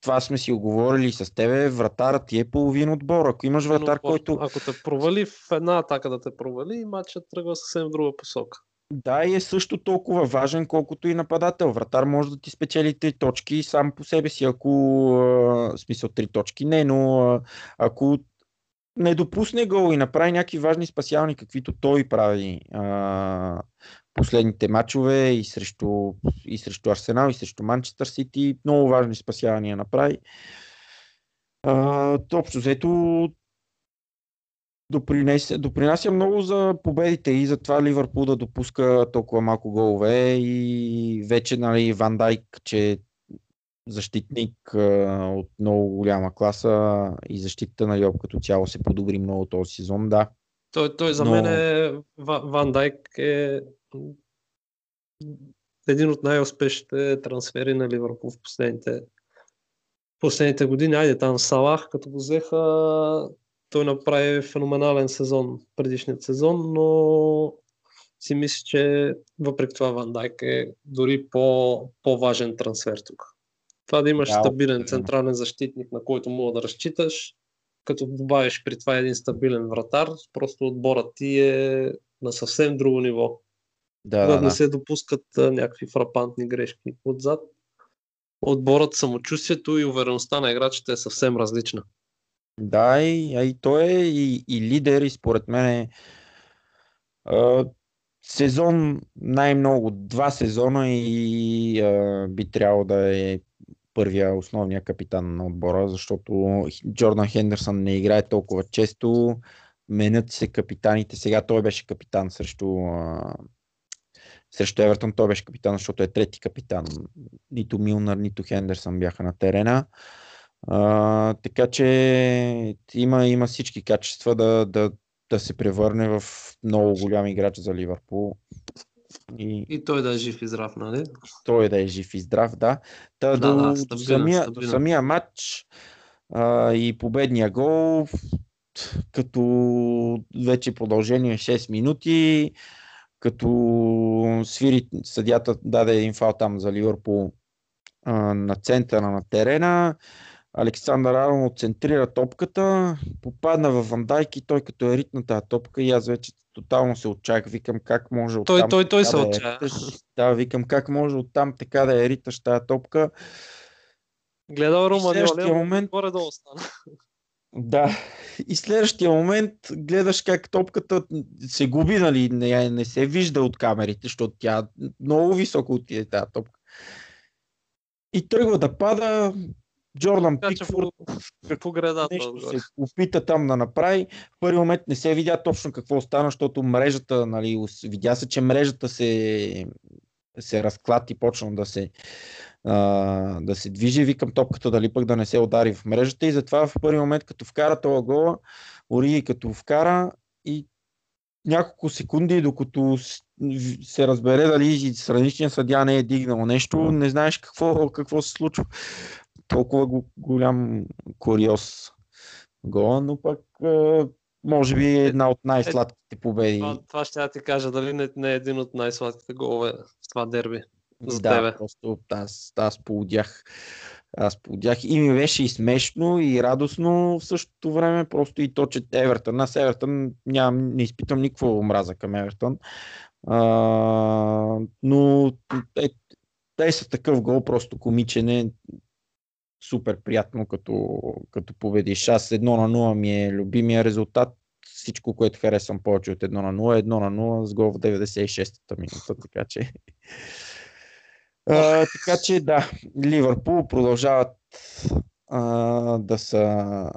това сме си оговорили с тебе, вратарът ти е половин отбор. Ако имаш вратар, Но, който... Ако те провали в една атака да те провали, матчът тръгва съвсем в друга посока. Да, и е също толкова важен, колкото и нападател. Вратар може да ти спечели три точки сам по себе си, ако... В смисъл три точки не, но ако не допусне гол и направи някакви важни спасявани, каквито той прави а, последните матчове и срещу, и срещу Арсенал, и срещу Манчестър Сити. Много важни спасявания направи. А, общо взето допринася, допринася много за победите и за това Ливърпул да допуска толкова малко голове и вече нали, Ван Дайк, че защитник а, от много голяма класа и защита на Йоб като цяло се подобри много този сезон, да. Той, той за Но... мен е Ван Дайк е един от най-успешните трансфери на Ливърпул в последните, последните години. Айде там Салах, като го взеха, той направи феноменален сезон предишният сезон, но си мисля, че въпреки това Ван Дайк е дори по, по-важен трансфер тук. Това да имаш да, стабилен централен защитник, на който мога да разчиташ, като добавиш при това един стабилен вратар, просто отборът ти е на съвсем друго ниво. Да, да, да не се допускат а, някакви фрапантни грешки отзад. Отборът, самочувствието и увереността на играчите е съвсем различна. Да, и, а и той е и, и лидер и според мен е а, сезон най-много два сезона и а, би трябвало да е първия основния капитан на отбора, защото Джордан Хендерсън не играе толкова често. Менят се капитаните. Сега той беше капитан срещу, а, срещу Евертон. Той беше капитан, защото е трети капитан. Нито Милнар, нито Хендерсън бяха на терена. А, така че има, има всички качества да, да, да се превърне в много голям играч за Ливърпул. И, и той да е жив и здрав, нали? Той да е жив и здрав, да. Та, да, до, да, стабилен, самия, стабилен. самия матч а, и победния гол, като вече продължение 6 минути, като свири съдята даде един фал там за Ливърпул на центъра на терена, Александър Арнолд центрира топката, попадна в Вандайк и той като е ритна тази топка и аз вече тотално се очаквах. Викам как може Той, оттам той, той така се да я отчая. риташ. Да, викам как може оттам така да я риташ тази топка. Гледал ама момент- горе-долу стана. Да. И следващия момент гледаш как топката се губи, нали, не, не се вижда от камерите, защото тя много високо отиде тази топка. И тръгва да пада. Джордан Така Пикфорд по гредата нещо отгоре. се опита там да направи. В първи момент не се видя точно какво стана, защото мрежата, нали, видя се, че мрежата се, се разклати, почна да се, а, да се движи. Викам топката дали пък да не се удари в мрежата и затова в първи момент като вкара това гола, Ориги като вкара и няколко секунди, докато се разбере дали страничният съдя не е дигнал нещо, не знаеш какво, какво се случва. Толкова го, голям куриоз гола, но пък е, може би е една от най-сладките победи. Това, това ще я ти кажа, дали не, не е един от най-сладките голове в това дерби. За да, тебе. просто аз, аз поудях. Аз поудях и ми беше и смешно, и радостно в същото време. Просто и то, че Евертън. Аз Евертън нямам, не изпитам никаква омраза към Евертън. А, но е, те са такъв гол, просто комичен е супер приятно, като, като победиш. Аз 1 на 0 ми е любимия резултат. Всичко, което харесвам повече от 1 на 0, 1 на 0 с гол в 96-та минута, така че... А, така че да, Ливърпул продължават а, да са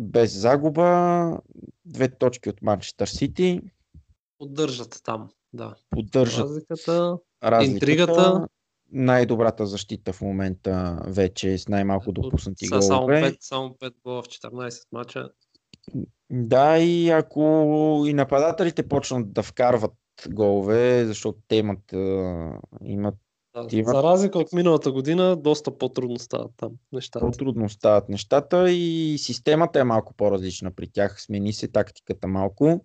без загуба. Две точки от Манчестър Сити. Поддържат там. Да. Поддържат Разликата. разликата. интригата. Най-добрата защита в момента вече с най-малко допуснати Са само голове. 5, само 5 гола в 14 мача. Да, и ако и нападателите почнат да вкарват голове, защото те имат, имат Да. За разлика от миналата година, доста по-трудно стават там нещата. по-трудно стават нещата и системата е малко по-различна при тях. Смени се тактиката малко.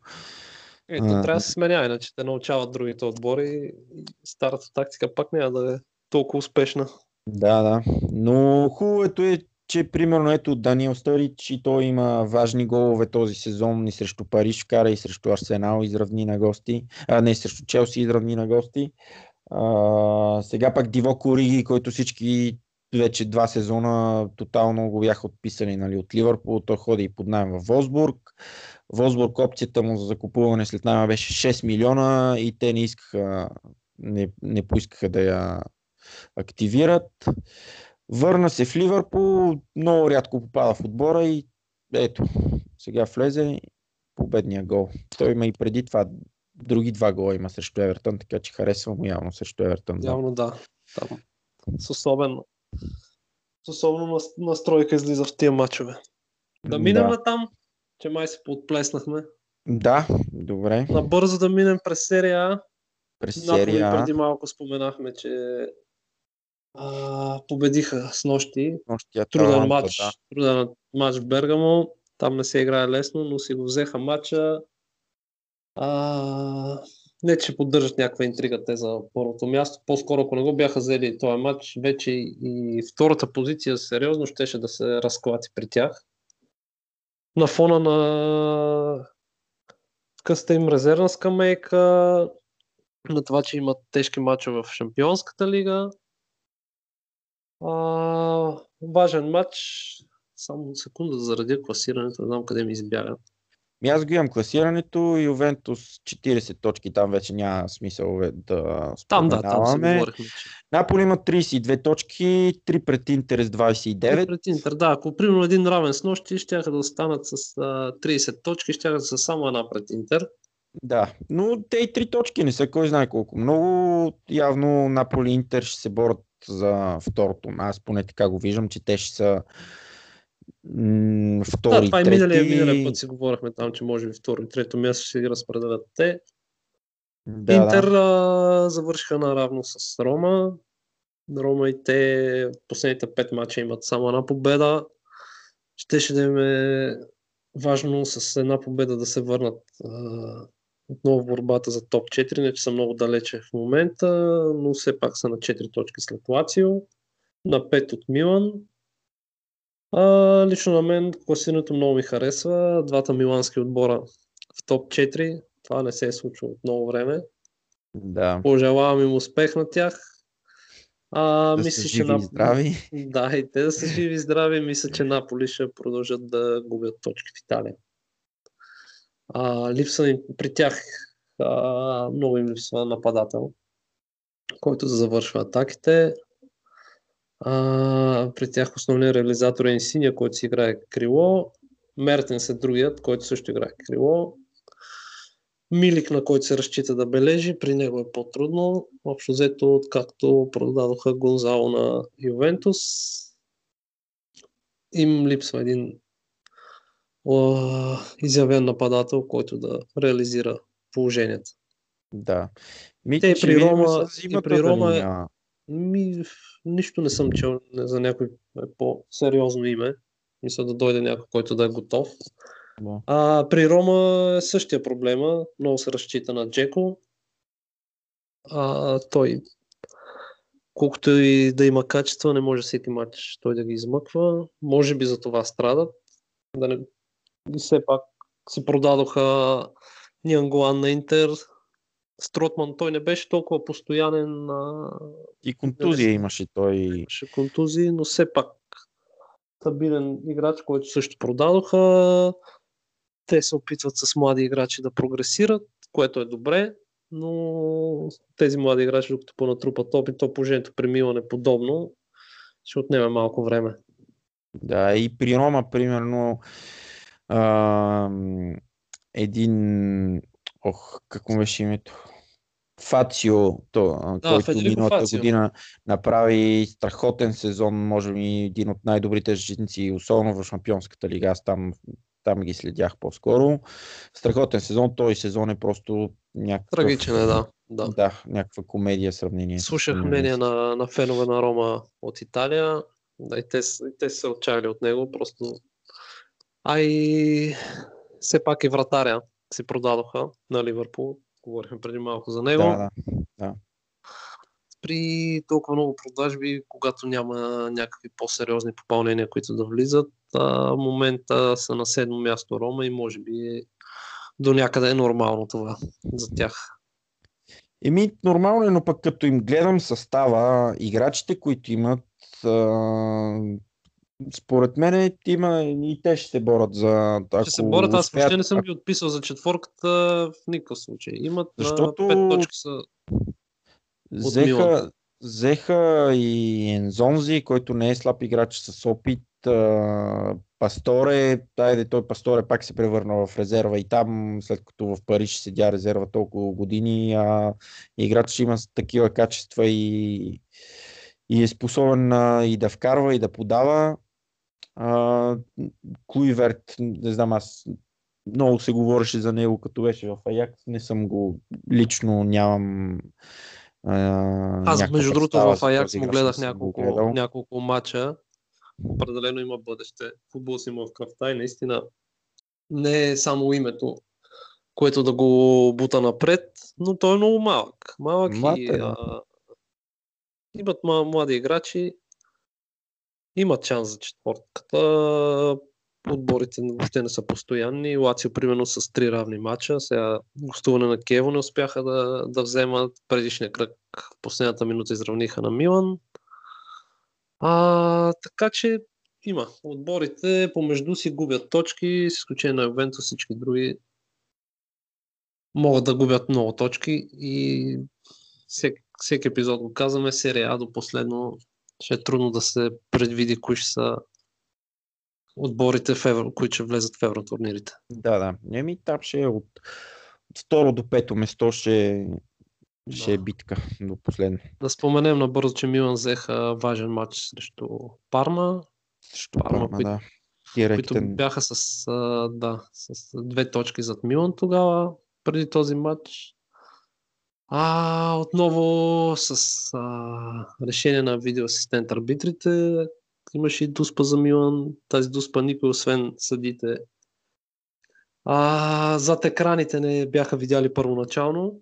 Ето, А, трябва да се сменя, иначе те научават другите отбори и старата тактика пак няма да е толкова успешна. Да, да. Но хубавото е, че примерно ето Даниел Старич и той има важни голове този сезон и срещу Париж вкара и срещу Арсенал изравни на гости, а не срещу Челси изравни на гости. Сега пак Диво Ориги, който всички вече два сезона тотално го бяха отписали нали, от Ливърпул. Той ходи и под найем в Волсбург. Волсбург опцията му за закупуване след найма беше 6 милиона и те не искаха, не, не поискаха да я активират. Върна се в Ливърпул, много рядко попада в отбора и ето, сега влезе победния гол. Той има и преди това други два гола има срещу Евертън, така че харесва му явно срещу Евертън. Да. Явно да. Там. С особен с особено нас- настройка излиза в тия матчове. Да минем да. там, че май се подплеснахме. да, добре. Набързо да минем през серия А. През Наполи серия преди малко споменахме, че а, победиха с нощи. нощия Труден Аталанта, матч, Да. труден матч в Бергамо. Там не се играе лесно, но си го взеха матча. А, не, че поддържат някаква интрига те за първото място. По-скоро, ако не го бяха взели този матч, вече и, втората позиция сериозно щеше да се разклати при тях. На фона на къста им резервна скамейка, на това, че имат тежки мачове в Шампионската лига. А, важен матч. Само секунда да заради класирането, не знам къде ми избяга. Ми аз го имам класирането, Ювентус 40 точки, там вече няма смисъл бе, да Там да, там говорихме. Че... Наполи има 32 точки, 3 пред Интер с 29. Пред Интер, да, ако примерно един равен с нощи, ще да останат с а, 30 точки, ще да са само една пред Интер. Да, но те и 3 точки не са кой знае колко много. Явно Наполи и Интер ще се борят за второто. Аз поне така го виждам, че те ще са м- Да, втори, това и трети. миналия, миналия път си говорихме там, че може би второ и трето място ще ги разпределят те. Да, Интер да. а, завършиха наравно с Рома. Рома и те последните пет мача имат само една победа. Щеше да им е важно с една победа да се върнат а, отново в борбата за топ 4, не че са много далече в момента, но все пак са на 4 точки след Лацио, на 5 от Милан. А, лично на мен класирането много ми харесва. Двата милански отбора в топ 4. Това не се е случило от много време. Да. Пожелавам им успех на тях. А, Да мисля, са че живи на... и здрави. [laughs] Да, и те да са живи и здрави. Мисля, че Наполи ще продължат да губят точки в Италия. А, липса им при тях а, много им липсва нападател, който да завършва атаките. А, при тях основният реализатор е Инсиния, който си играе крило. Мертенс е другият, който също играе крило. Милик, на който се разчита да бележи, при него е по-трудно. Общо взето, откакто продадоха Гонзало на Ювентус, им липсва един о, изявен нападател, който да реализира положението. Да. Ми, Те и при Рома- и при Рома е- няма. Ми, нищо не съм чел за някой по-сериозно име. Мисля да дойде някой, който да е готов. Да. А при Рома е същия проблема. Много се разчита на Джеко. А, той, колкото и да има качества, не може всеки матч той да ги измъква. Може би за това страдат. Да не... И все пак си продадоха Нианголан на Интер. Стротман той не беше толкова постоянен на И контузия имаше той. имаше контузии, но все пак стабилен играч, който също продадоха. Те се опитват с млади играчи да прогресират, което е добре, но тези млади играчи, докато понатрупат опит, то положението при Милан е подобно, ще отнеме малко време. Да, и при Рома, примерно, ам, един, ох, какво беше името? Фацио, то, Да, който Федерико миналата Фацио. година направи страхотен сезон, може би един от най-добрите защитници, особено в Шампионската лига. Аз там, там ги следях по-скоро. Страхотен сезон, този сезон е просто някакъв... Трагичен е, да. да. Да, някаква комедия в сравнение. Слушах мнение на, на фенове на Рома от Италия. Да, и те, и те са се отчаяли от него, просто. А и все пак и вратаря си продадоха на Ливърпул. Говорихме преди малко за него. Да, да. При толкова много продажби, когато няма някакви по-сериозни попълнения, които да влизат, а, момента са на седмо място Рома и може би до някъде е нормално това за тях. Еми, нормално е, но пък като им гледам състава, играчите, които имат, според мен има и те ще се борят за... Ако Ще се борят, аз успеят- въобще не съм ги отписал за четворката в никакъв случай. Имат Защото- пет точки са. Взеха, Милан. взеха и Ензонзи, който не е слаб играч с опит. Пасторе, айде той Пасторе пак се превърна в резерва и там, след като в Париж седя резерва толкова години, а играч ще има такива качества и, и е способен и да вкарва, и да подава. А, Куиверт, не знам аз, много се говореше за него, като беше в Аякс. Не съм го лично, нямам. А, Аз, между другото, в Аякс му гледах няколко, гледал. няколко матча. Определено има бъдеще. Футбол си има в кръвта и наистина не е само името, което да го бута напред, но той е много малък. Малък Млад и е, а, имат ма- млади играчи, имат шанс за четвъртката. Отборите въобще не са постоянни. Лацио, примерно, с три равни матча. Сега гостуване на Кево не успяха да, да вземат. Предишния кръг в последната минута изравниха на Милан. А, така че има. Отборите помежду си губят точки, с изключение на Ювентус, всички други могат да губят много точки и всеки, всеки епизод го казваме, серия А до последно ще е трудно да се предвиди кои ще са отборите, в евро, които ще влезат в евротурнирите. Да, да. Еми, там ще е от, от второ до пето место ще, ще е Да. битка до последно. Да споменем набързо, че Милан взеха важен матч срещу Парма, Срещу Парма, Парма, които- да. които Директен. бяха с, да, с две точки зад Милан тогава, преди този матч. А, отново с а, решение на видеоасистент арбитрите имаше и дуспа за Милан. Тази дуспа никой освен съдите а, зад екраните не бяха видяли първоначално,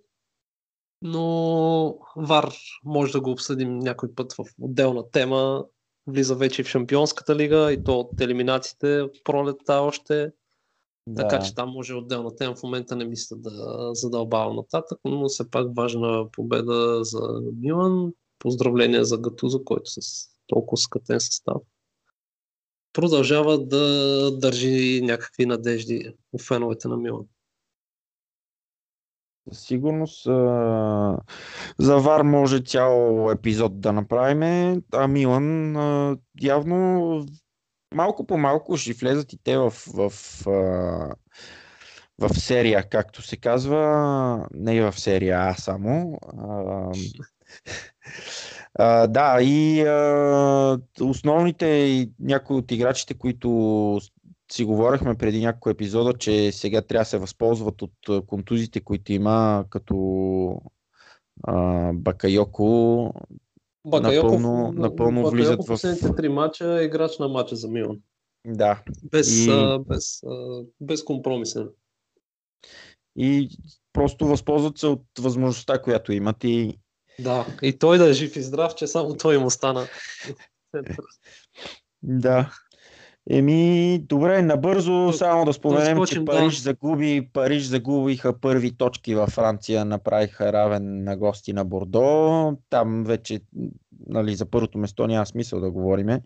но ВАР може да го обсъдим някой път в отделна тема. влиза вече в Шампионската лига и то от елиминациите от пролетта още. Да. Така че там може отделна тема. В момента не мисля да задълбавам нататък, но все пак важна победа за Милан. Поздравления за Гатузо, който с толкова скътен състав продължава да държи някакви надежди у феновете на Милан. Със сигурност а, за Вар може цял епизод да направим, а Милан а, явно малко по малко ще влезат и те в, в, а, в серия, както се казва, не в серия А само. А, да, и а, основните някои от играчите, които си говорихме преди няколко епизода, че сега трябва да се възползват от контузите, които има, като а, Бакайоко. Бакайоков, напълно, напълно влизат в... последните три мача е играч на мача за Милан. Да. Без, и... а, без, а, без компромисен. И просто възползват се от възможността, която имат и да, и той да е жив и здрав, че само той му стана. [laughs] да. Еми, добре, набързо само да споменем, да че Париж, да. загуби, Париж загубиха първи точки във Франция, направиха равен на гости на Бордо. Там вече, нали, за първото место няма смисъл да говориме.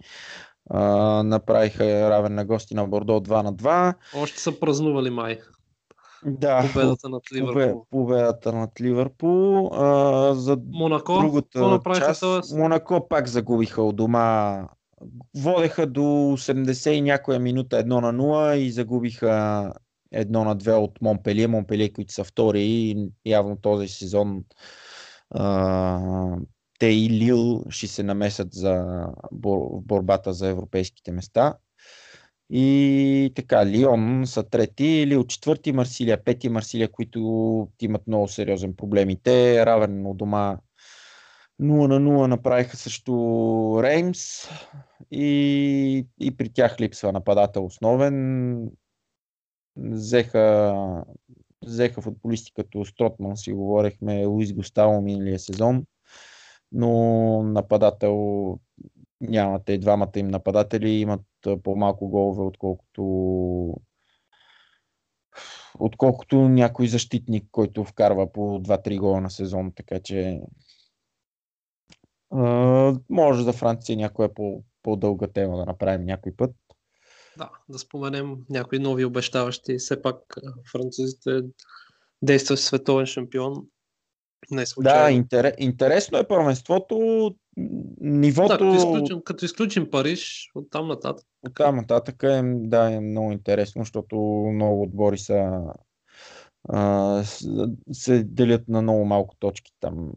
А, направиха равен на гости на Бордо 2 на 2. Още са празнували май. Да, победата над Ливърпул. Победата над Ливърпул. А, за Монако, другата част, Монако пак загубиха от дома. Водеха до 80 и някоя минута 1 на 0 и загубиха 1 на 2 от Монпелие. Монпелие, които са втори и явно този сезон а, те и Лил ще се намесят за бор, борбата за европейските места. И така, Лион са трети, от четвърти, Марсилия пети, Марсилия, които имат много сериозен проблем. И те равен от дома 0 на 0 направиха също Реймс и, и при тях липсва нападател основен. Взеха, взеха футболисти като Стротман, си говорихме, Луис Густаво миналия сезон, но нападател нямате и двамата им нападатели, имат по-малко голове, отколкото отколкото някой защитник, който вкарва по 2-3 гола на сезон, така че може за Франция някоя по, по-дълга тема да направим някой път. Да, да споменем някои нови обещаващи. Все пак французите действат световен шампион. Не да, интерес, интересно е първенството нивото... Да, като изключим, като изключим Париж, от там нататък. От там нататък е, да, е много интересно, защото много отбори са а, се делят на много малко точки там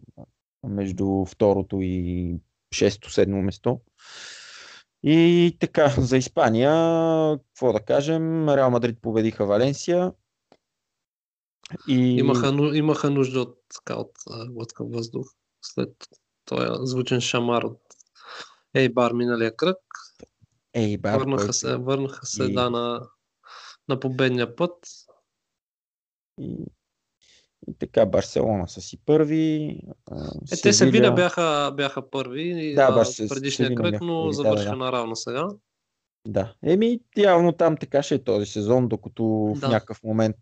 между второто и шесто-седмо место. И така, [laughs] за Испания, какво да кажем, Реал Мадрид победиха Валенсия. И... Имаха, имаха нужда от, така, от глътка въздух след този звучен шамар от Ейбар миналия кръг. Ейбар, върнаха който... се, върнаха се и... да, на, на победния път. И, и така, Барселона са си първи. Е, те Севиля бяха, бяха първи да, Барсе, предишния кръг, но завършиха да, да. наравно сега. Да, еми явно там така ще е този сезон, докато да. в някакъв момент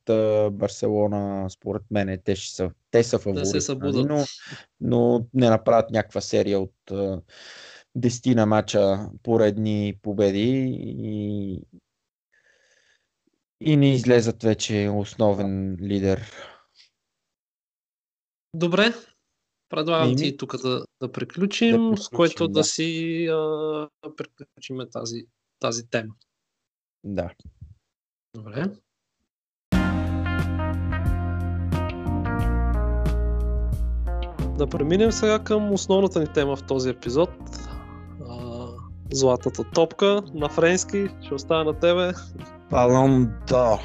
Барселона, според мен, те, ще са, те са фаворити, се нали? но, но не направят някаква серия от uh, 10 на мача поредни победи и, и не излезат вече основен лидер. Добре, предлагам ти тук да, да приключим, да приключим с което да, да си а, приключим тази тази тема. Да. Добре. Да преминем сега към основната ни тема в този епизод. Златата топка на френски. Ще оставя на тебе. Балон дор.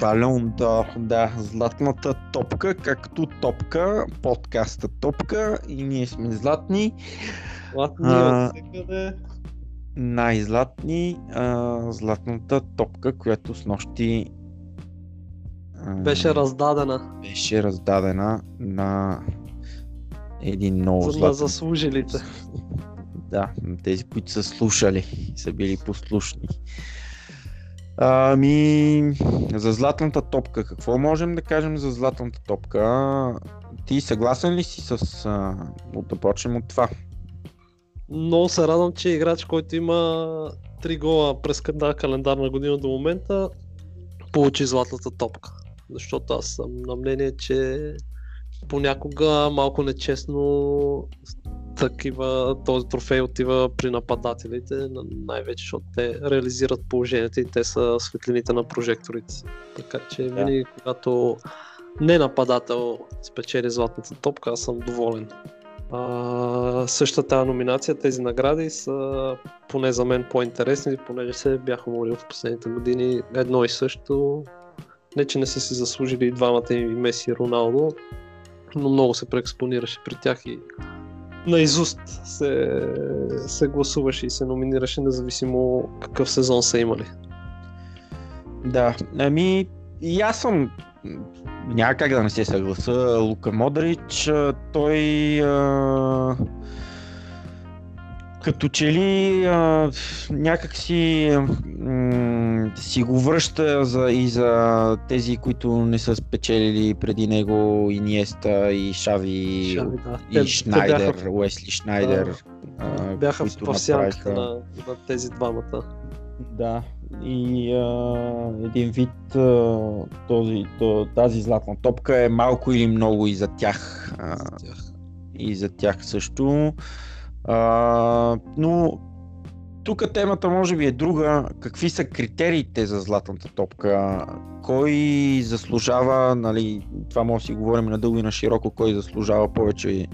Балон дор, да. Златната топка, както топка, подкаста топка и ние сме златни. Златни а... най-златни а, златната топка, която с нощи а, беше раздадена. Беше раздадена на един много за, златен. Заслужилите. да, тези, които са слушали, са били послушни. Ами, за златната топка, какво можем да кажем за златната топка? Ти съгласен ли си с... А, да почнем от това? Много се радвам, че играч, който има 3 гола през една календарна година до момента, получи златната топка. Защото аз съм на мнение, че понякога малко нечестно такива, този трофей отива при нападателите, най-вече защото те реализират положението и те са светлините на прожекторите. Така че да. винаги, когато не нападател спечели златната топка, аз съм доволен. А, същата номинация, тези награди са поне за мен по-интересни, понеже се бяха молили в последните години едно и също. Не, че не са си заслужили двамата и Меси и Роналдо, но много се преекспонираше при тях и наизуст се, се гласуваше и се номинираше, независимо какъв сезон са имали. Да, ами и аз съм няма как да не се съгласа. Лука Модрич, той а, като че ли а, някак си, м- си го връща за, и за тези, които не са спечелили преди него Иниеста и Шави, Шави да. и те, Шнайдер, те бяха, Уесли Шнайдер. А, бяха в сянката на, на тези двамата. Да, и а, един вид а, този, тази златна топка е малко или много и за тях. А, за тях. И за тях също. А, но тук темата може би е друга. Какви са критериите за златната топка? Кой заслужава, нали, това може да си говорим надълго и на широко, кой заслужава повече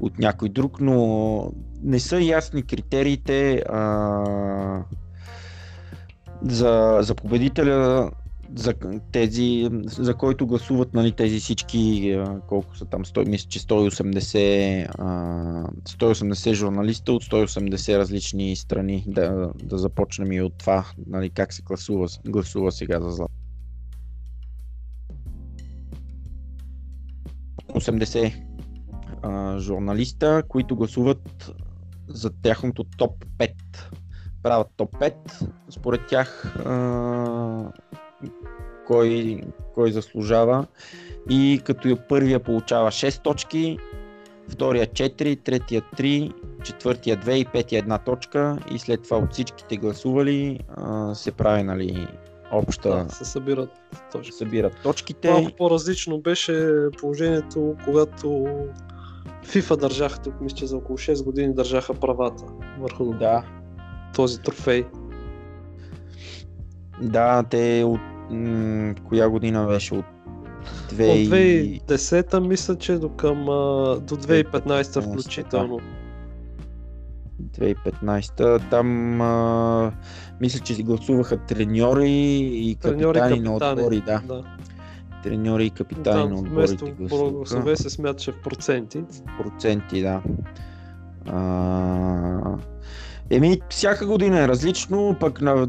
от някой друг, но не са ясни критериите. А, за, за победителя, за тези, за който гласуват нали, тези всички, колко са там, 100, мисля, че 180, 180 журналиста от 180 различни страни. Да, да започнем и от това, нали, как се гласува, гласува сега за злато. 80 а, журналиста, които гласуват за тяхното топ 5 правят топ 5. Според тях а, кой, кой заслужава. И като първия получава 6 точки, втория 4, третия 3, четвъртия 2 и петия една точка и след това от всичките гласували а, се прави нали, обща... Да, се събират точки. Събират точките. Малко по-различно беше положението, когато FIFA държаха, тук мисля, за около 6 години държаха правата върху да този трофей. Да, те от м- коя година беше? От 2... От 2010 мисля, че до към до 2015 включително. 2015 там а, мисля, че си гласуваха треньори и капитани, капитани на отбори, да. да. Треньори и капитани на отборите. Вместо се смяташе в проценти. Проценти, да. А, Еми, всяка година е различно, пък на...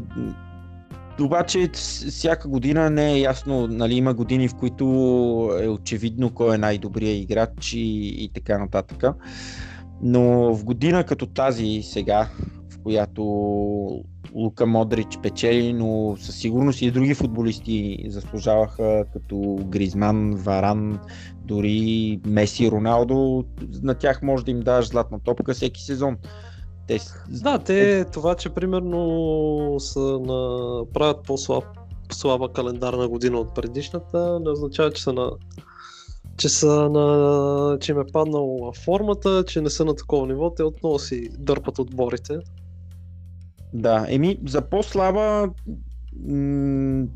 Обаче всяка година не е ясно, нали, има години, в които е очевидно кой е най-добрият играч и, и така нататък. Но в година като тази сега, в която Лука Модрич печели, но със сигурност и други футболисти заслужаваха, като Гризман, Варан, дори Меси, Роналдо. На тях може да им даш златна топка всеки сезон. Те... Да, те това, че примерно са на... правят по-слаб слаба календарна година от предишната, не означава, че са на че, са на, че им е паднала формата, че не са на такова ниво, те отново си дърпат отборите. Да, еми за по-слаба м-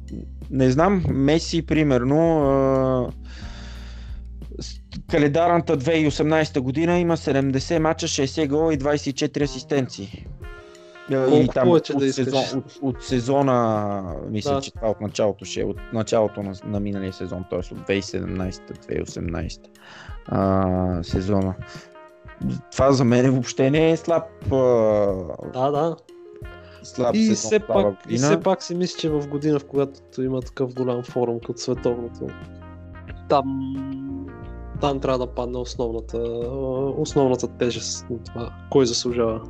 не знам, Меси примерно календарната 2018 година има 70 мача, 60 гола и 24 асистенции. Колко и там от, да сезон, от, от, сезона, мисля, да. че това от началото ще е, от началото на, на миналия сезон, т.е. от 2017-2018 а, сезона. Това за мен въобще не е слаб. А, да, да. Слаб и, сезон, все пак, и все пак си мисля, че в година, в която има такъв голям форум като световното, там там трябва да падне основната, основната тежест на това, кой заслужава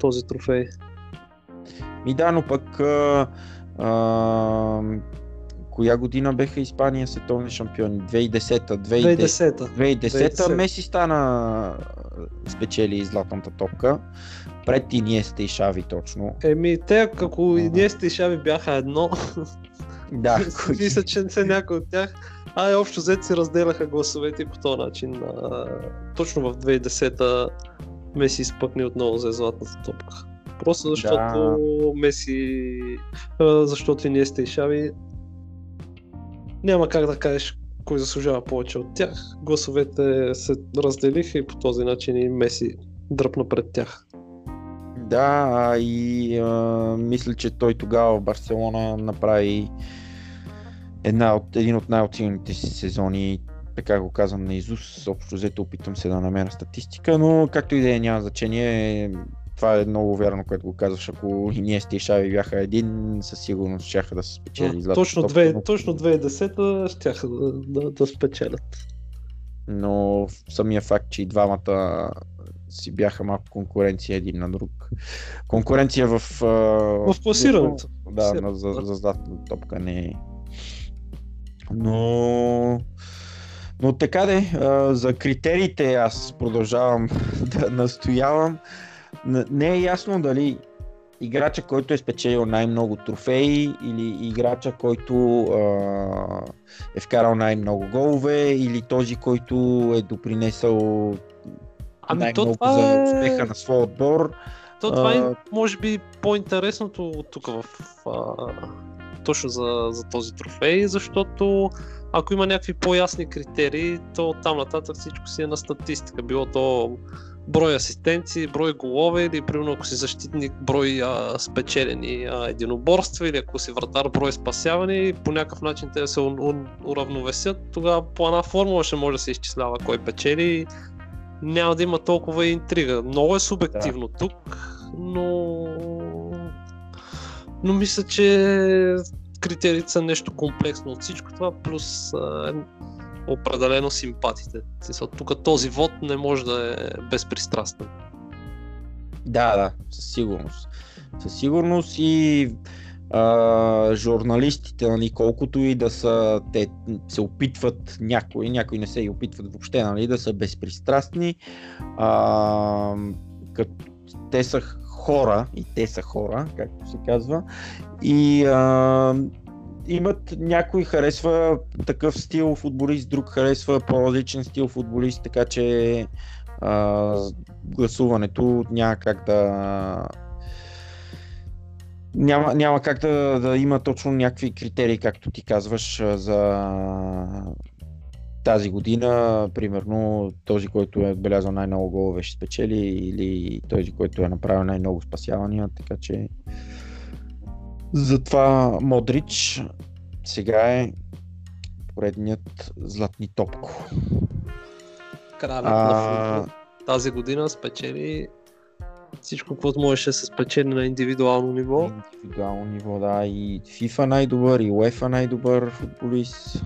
този трофей. Ми да, но пък а, а, коя година беха Испания световни шампиони? 2010-та. 2010-та. 2010-та Меси стана спечели златната топка. Пред Иниеста и Шави точно. Еми, те ако Иниеста и Шави бяха едно, да, [laughs] мисля, че не се някой от тях. А, общо взето си разделяха гласовете по този начин. А, точно в 2010-та Меси изпъкне отново за златната топка. Просто защото да. Меси, защото Иниеста и Шави няма как да кажеш кой заслужава повече от тях. Гласовете се разделиха и по този начин и Меси дръпна пред тях. Да, и а, мисля, че той тогава в Барселона направи една от, един от най-оценените си сезони, така го казвам на Изус, общо взето опитвам се да намеря статистика, но както и да е няма значение, това е много вярно, което го казваш. Ако и ние сте и Шави бяха един, със сигурност ще да се спечели. Да, точно, две, но... точно 2010 ще да, да, да спечелят. Но самия факт, че и двамата си бяха малко конкуренция един на друг. Конкуренция в... В класирането. Да, на, за, за златната топка не е. Но... Но така де, за критериите аз продължавам [laughs] да настоявам не е ясно дали играча, който е спечелил най-много трофеи или играча, който а, е вкарал най-много голове или този, който е допринесъл ами най-много това за е- успеха на своя отбор. То това е, може би, по-интересното тук в а, точно за, за този трофей, защото ако има някакви по-ясни критерии, то там нататък всичко си е на статистика. Било то брой асистенции, брой голове или примерно ако си защитник брой а, спечелени а, единоборства или ако си вратар брой спасяване по някакъв начин те се уравновесят, тогава по една формула ще може да се изчислява кой печели няма да има толкова интрига. Много е субективно да. тук, но но мисля, че критериите са нещо комплексно от всичко това, плюс а, определено симпатите. Тук този вод не може да е безпристрастен. Да, да, със сигурност. Със сигурност и а, журналистите, нали, колкото и да са, те се опитват някои, някои не се и опитват въобще, нали, да са безпристрастни, а, като те са хора, и те са хора, както се казва, и а, имат, някой харесва такъв стил футболист, друг харесва по-различен стил футболист, така че а, гласуването няма как да няма, няма как да, да има точно някакви критерии, както ти казваш, за тази година, примерно този, който е отбелязал най-много голове ще спечели или този, който е направил най-много спасявания, така че затова Модрич сега е поредният златни топко. Кралят а... на футбол. Тази година спечели всичко, което можеше да се спечели на индивидуално ниво. Индивидуално ниво, да. И FIFA най-добър, и UEFA най-добър футболист.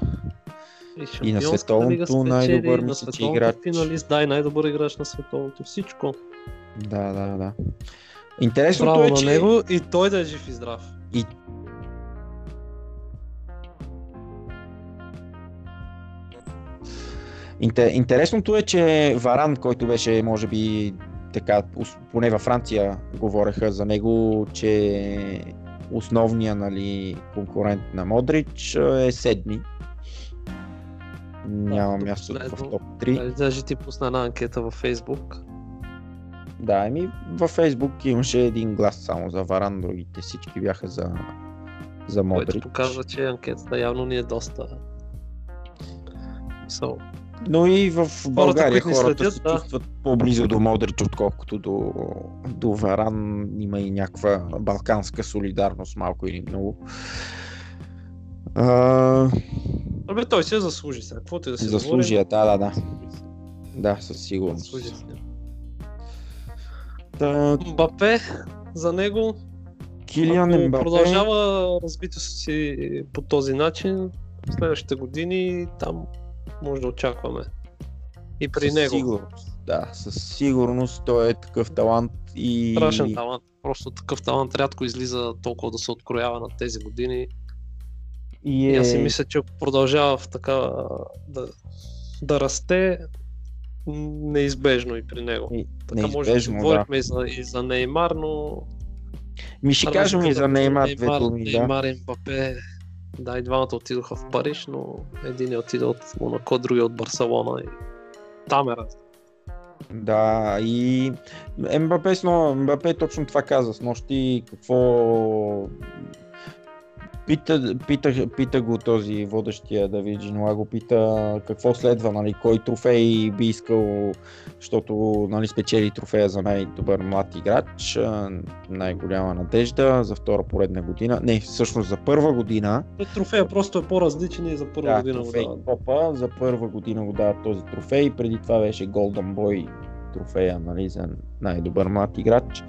И, и на световното най-добър мисля, че играч. Финалист, да, и най-добър играч на световното. Всичко. Да, да, да. Интересното Браво е, че... на него и той да е жив и здрав. И Интересното е, че Варан, който беше, може би, така, поне във Франция говореха за него, че основният нали, конкурент на Модрич е седми. Няма място в топ 3. Даже ти пусна една анкета във Фейсбук. Да, еми във Фейсбук имаше един глас само за Варан, другите всички бяха за, за Модрич. Което показва, че анкетата явно ни е доста... So, но и в България хората, хората следят, се да. чувстват по-близо до Модрич, отколкото до, до Варан. Има и някаква балканска солидарност, малко или много. А... Абе, той се заслужи сега. Какво ти да се Заслужи, говори? да, да, да. Да, със сигурност. Заслужи Да... Мбапе, за него Килиан Мбапе... продължава развитието си по този начин, следващите години там може да очакваме. И при със него. Сигурност, да, със сигурност той е такъв талант и... Страшен талант. Просто такъв талант рядко излиза толкова да се откроява на тези години. И, И е... аз си мисля, че продължава в така да, да расте неизбежно и при него. И- Така може да неизбежно, да. говорихме и за, и за Неймар, но... Ми ще кажем и за Неймар две думи, да. Неймар и Мбапе, да, и двамата отидоха в Париж, но един е отиде от Монако, другия от Барселона и там е разлика. Да, и Мбапе, с но- Мбапе точно това каза с нощи, какво Пита, пита, пита го този водещия Давид Джинуа, го пита какво следва, нали, кой трофей би искал, защото нали, спечели трофея за най-добър млад играч, най-голяма надежда за втора поредна година, не, всъщност за първа година, Трофея просто е по-различен и за първа да, година го трофей дават. Копа, за първа година го дават този трофей, преди това беше Golden Boy трофея нали, за най-добър млад играч.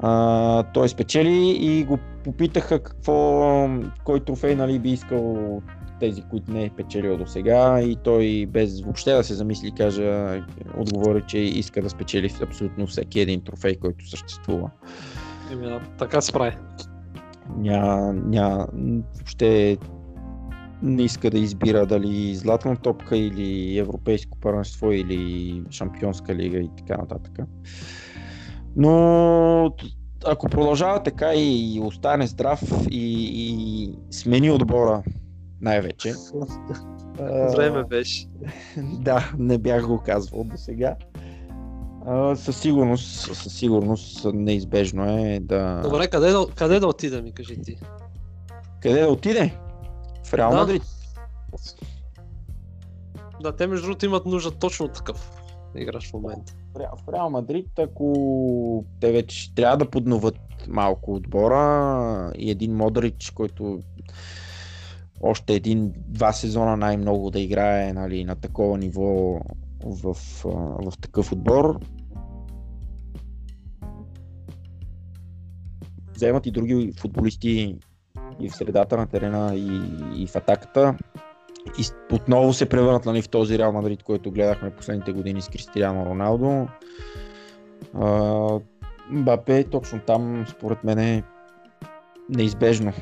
А, той спечели и го попитаха какво, кой трофей нали, би искал тези, които не е печелил до сега и той без въобще да се замисли кажа, отговори, че иска да спечели абсолютно всеки един трофей, който съществува. Еми, да, така се прави. Ня, ня, въобще не иска да избира дали златна топка или европейско първенство или шампионска лига и така нататък. Но ако продължава така и остане здрав и, и смени отбора най-вече. Време беше. [laughs] Да, не бях го казвал до сега. Със сигурност, със сигурност неизбежно е да... Добре, къде да, къде да отида ми, кажи ти? Къде да отиде? В Реал Да. Мадрид. Да, те между другото имат нужда точно такъв играч в момента. В Реал- Мадрид, ако те вече трябва да подноват малко отбора и един Модрич, който още един-два сезона най-много да играе нали, на такова ниво в, в такъв отбор. Вземат и други футболисти и в средата на терена и, и в атаката. И отново се превърнат нали, в този Реал Мадрид, който гледахме последните години с Кристиано Роналдо. А, Мбапе точно там, според мен е неизбежно.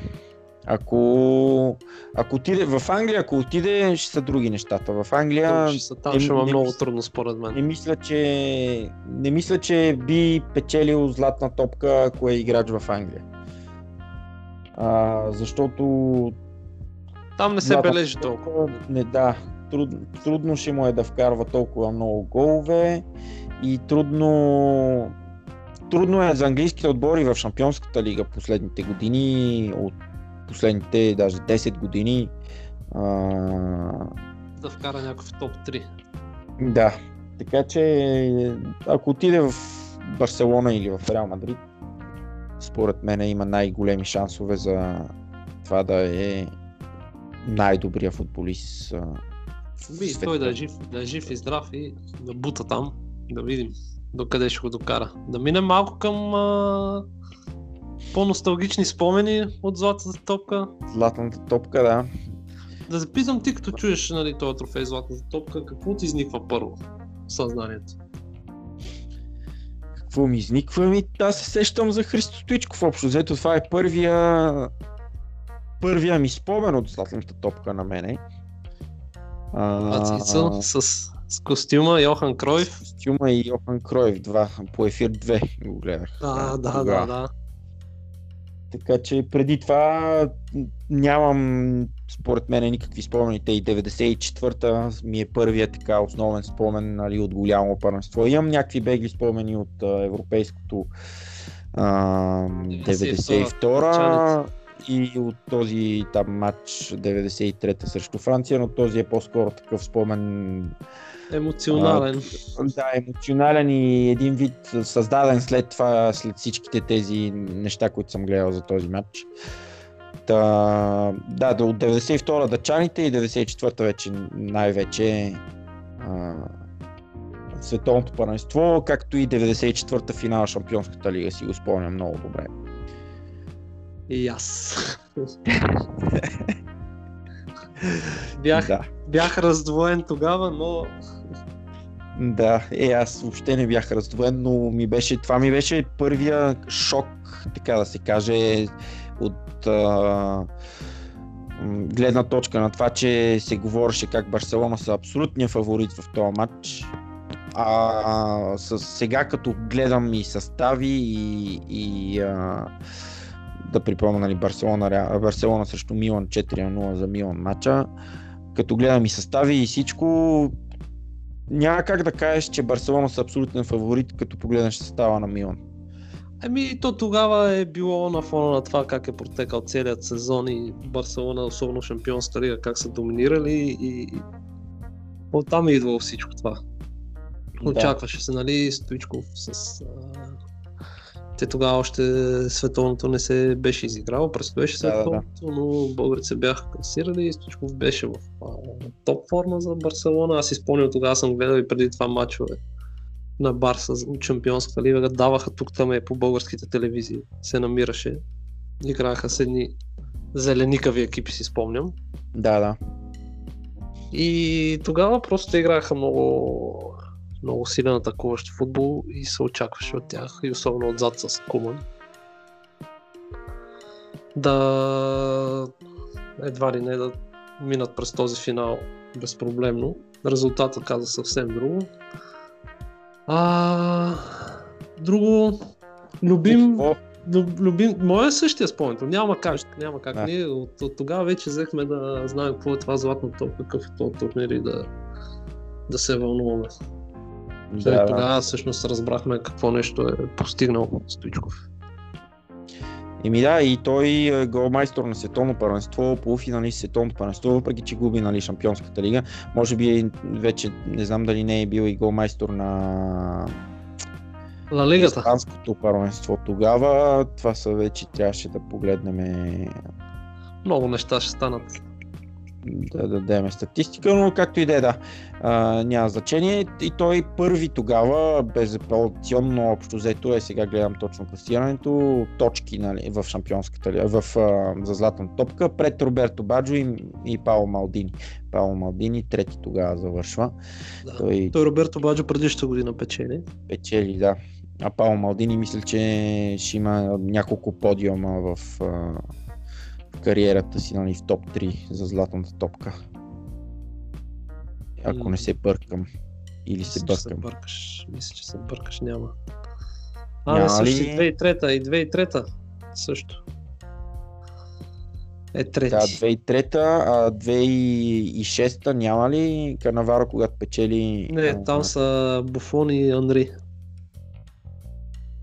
Ако, ако отиде в Англия, ако отиде, ще са други нещата. В Англия Ще са- там не- ще не много мисля- трудно според мен. не мисля, че, не мисля, че би печелил златна топка, ако е играч в Англия. А, защото Там не се Златна бележи толкова. Не, да. Труд, трудно ще му е да вкарва толкова много голове и трудно трудно е за английските отбори в Шампионската лига последните години, от последните даже 10 години. А, Да вкара някой в топ 3. да, така че ако отиде в Барселона или в Реал Мадрид, според мен има най-големи шансове за това да е най-добрия футболист. а, в Би, света. той да е, жив, да е жив и здрав и да бута там, да видим докъде ще го докара. Да минем малко към а, по-носталгични спомени от Златата топка. Златната топка, да. Да запитам ти, като чуеш нали, този трофей Златната топка, какво ти изниква първо в съзнанието? Какво ми изниква? Ми, аз се сещам за Христо Стоичков. Общо взето това е първия първия ми спомен от Златната топка на мене. А, Ацица с, с костюма Йохан Кройф. С костюма и Йохан Кройв 2, по ефир 2 го гледах. Да, да, да, тогава. да. Така че преди това нямам според мен никакви спомени. Те и 94-та ми е първият така основен спомен нали, от голямо първенство. Имам някакви бегли спомени от а, европейското а, 92-та и от този там матч 93-та срещу Франция, но този е по-скоро такъв спомен Емоционален. да, емоционален и един вид създаден след това, след всичките тези неща, които съм гледал за този матч. Та, да, до- от 92-та дъчаните и 94-та вече най-вече а, световното първенство, както и 94-та финала Шампионската лига си го спомням много добре. И аз. [laughs] бях, Да. Бях раздвоен тогава, но Да, е, аз въобще не бях раздвоен, но ми беше, това ми беше първия шок, така да се каже, от а, гледна точка на това, че се говореше как Барселона са абсолютния фаворит в този матч. А с, сега като гледам и състави и, и а, да припомня нали, Барселона, Барселона срещу Милан 4-0 за Милан матча, като гледам и състави и всичко, няма как да кажеш, че Барселона са абсолютен фаворит, като погледнеш състава на Милан. Ами то тогава е било на фона на това как е протекал целият сезон и Барселона, особено шампионска лига, как са доминирали и оттам е идвало всичко това. Очакваше се, нали, Стоичков с те тогава още световното не се беше изиграло, предстоеше световното, да, да. но българите се бяха класирали и Стоичков беше в а, топ форма за Барселона. Аз спомням, тогава съм гледал и преди това матчове на Барса за Чемпионска лига, даваха тук там е по българските телевизии, се намираше. Играха с едни зеленикави екипи, си спомням. Да, да. И тогава просто играха много много силен атакуващ футбол и се очакваше от тях, и особено отзад с Куман. Да едва ли не да минат през този финал безпроблемно. Резултатът каза съвсем друго. А, друго, любим, любим, моя е същия спомен, няма как, няма как. Да. Ние от, от, тогава вече взехме да знаем какво е това златно топ, какъв е този турнир и да, да се вълнуваме. Да, тогава всъщност разбрахме какво нещо е постигнал Стоичков. Еми да, и той е голмайстор на световно първенство, полуфиналист световното първенство, въпреки че губи нали, Шампионската лига. Може би вече не знам дали не е бил и голмайстор на на лигата. Испанското първенство тогава. Това са вече трябваше да погледнем. Много неща ще станат да дадем статистика, но както и да е, да, а, няма значение. И той първи тогава, безапелационно общо взето е, сега гледам точно класирането, точки нали, в шампионската в, а, за златна топка, пред Роберто Баджо и, и Пао Малдини. Пао Малдини трети тогава завършва. Да. Той... той Роберто Баджо предишната година печели. Печели, да. А Пао Малдини мисля, че ще има няколко подиума в кариерата си нали, в топ 3 за златната топка. Ако не се бъркам. Или се бъркам. Се бъркаш. Мисля, че се бъркаш, няма. А, няма също ли... и 2003 и 2003 също. Е трети. Да, 2003 а 2006 няма ли Канаваро, когато печели... Не, там са Буфон и Анри.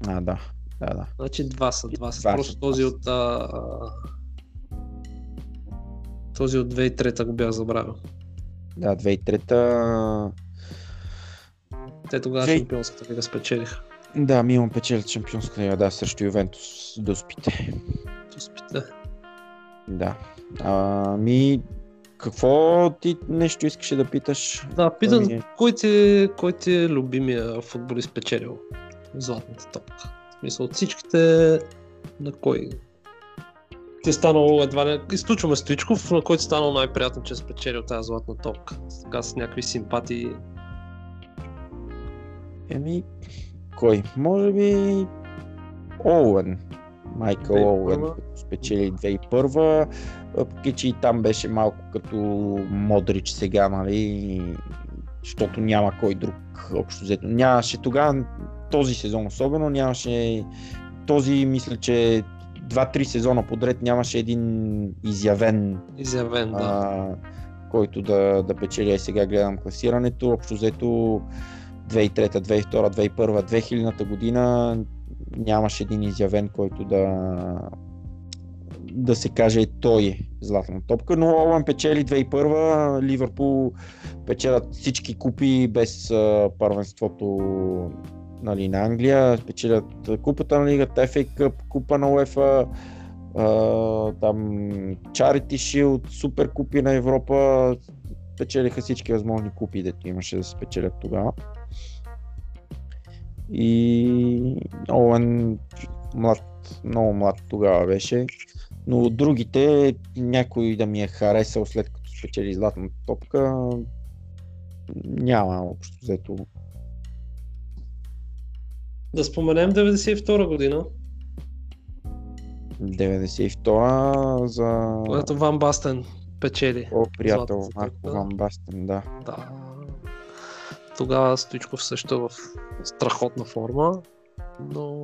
А, да. Да, да. Значи два са, два са. Просто този от а, този от 2003 го бях забравил. Да, 2003 Те тогава 20... шампионската лига спечелиха. Да, Милан печели шампионската лига, да, срещу Ювентус до спите. До спите. Да. А, ми, какво ти нещо искаше да питаш? Да, питам, ми... кой, ти, кой ти е любимия футболист печелил златната топка? В смисъл от всичките, на кой ти е станало едва не... Изключваме Стоичков, на който е станало най-приятно, че е спечелил тази златна топка. Така с някакви симпатии. Еми, кой? Може би Оуен. Майкъл Оуен, спечели 2001 въпреки че и там беше малко като Модрич сега, нали, защото няма кой друг общо взето. Нямаше тогава, този сезон особено, нямаше този, мисля, че два-три сезона подред нямаше един изявен, изявен да. а, който да, да печели. Сега гледам класирането. Общо взето 2003, 2002, 2001, 2000 година нямаше един изявен, който да да се каже той е златна топка, но Олан печели 2001, Ливърпул печелят всички купи без първенството нали, на Англия, спечелят купата на лигата, FA Cup, купа на UEFA, там Charity Shield, супер купи на Европа, спечелиха всички възможни купи, дето имаше да се спечелят тогава. И Оуен млад, много млад тогава беше, но другите някой да ми е харесал след като спечели златната топка, няма общо взето. Да споменем 92 година, 92 за когато Ван Бастен печели. О, приятел Марко. Ван Бастен, да. Да. Тогава Стоичков също е в страхотна форма, но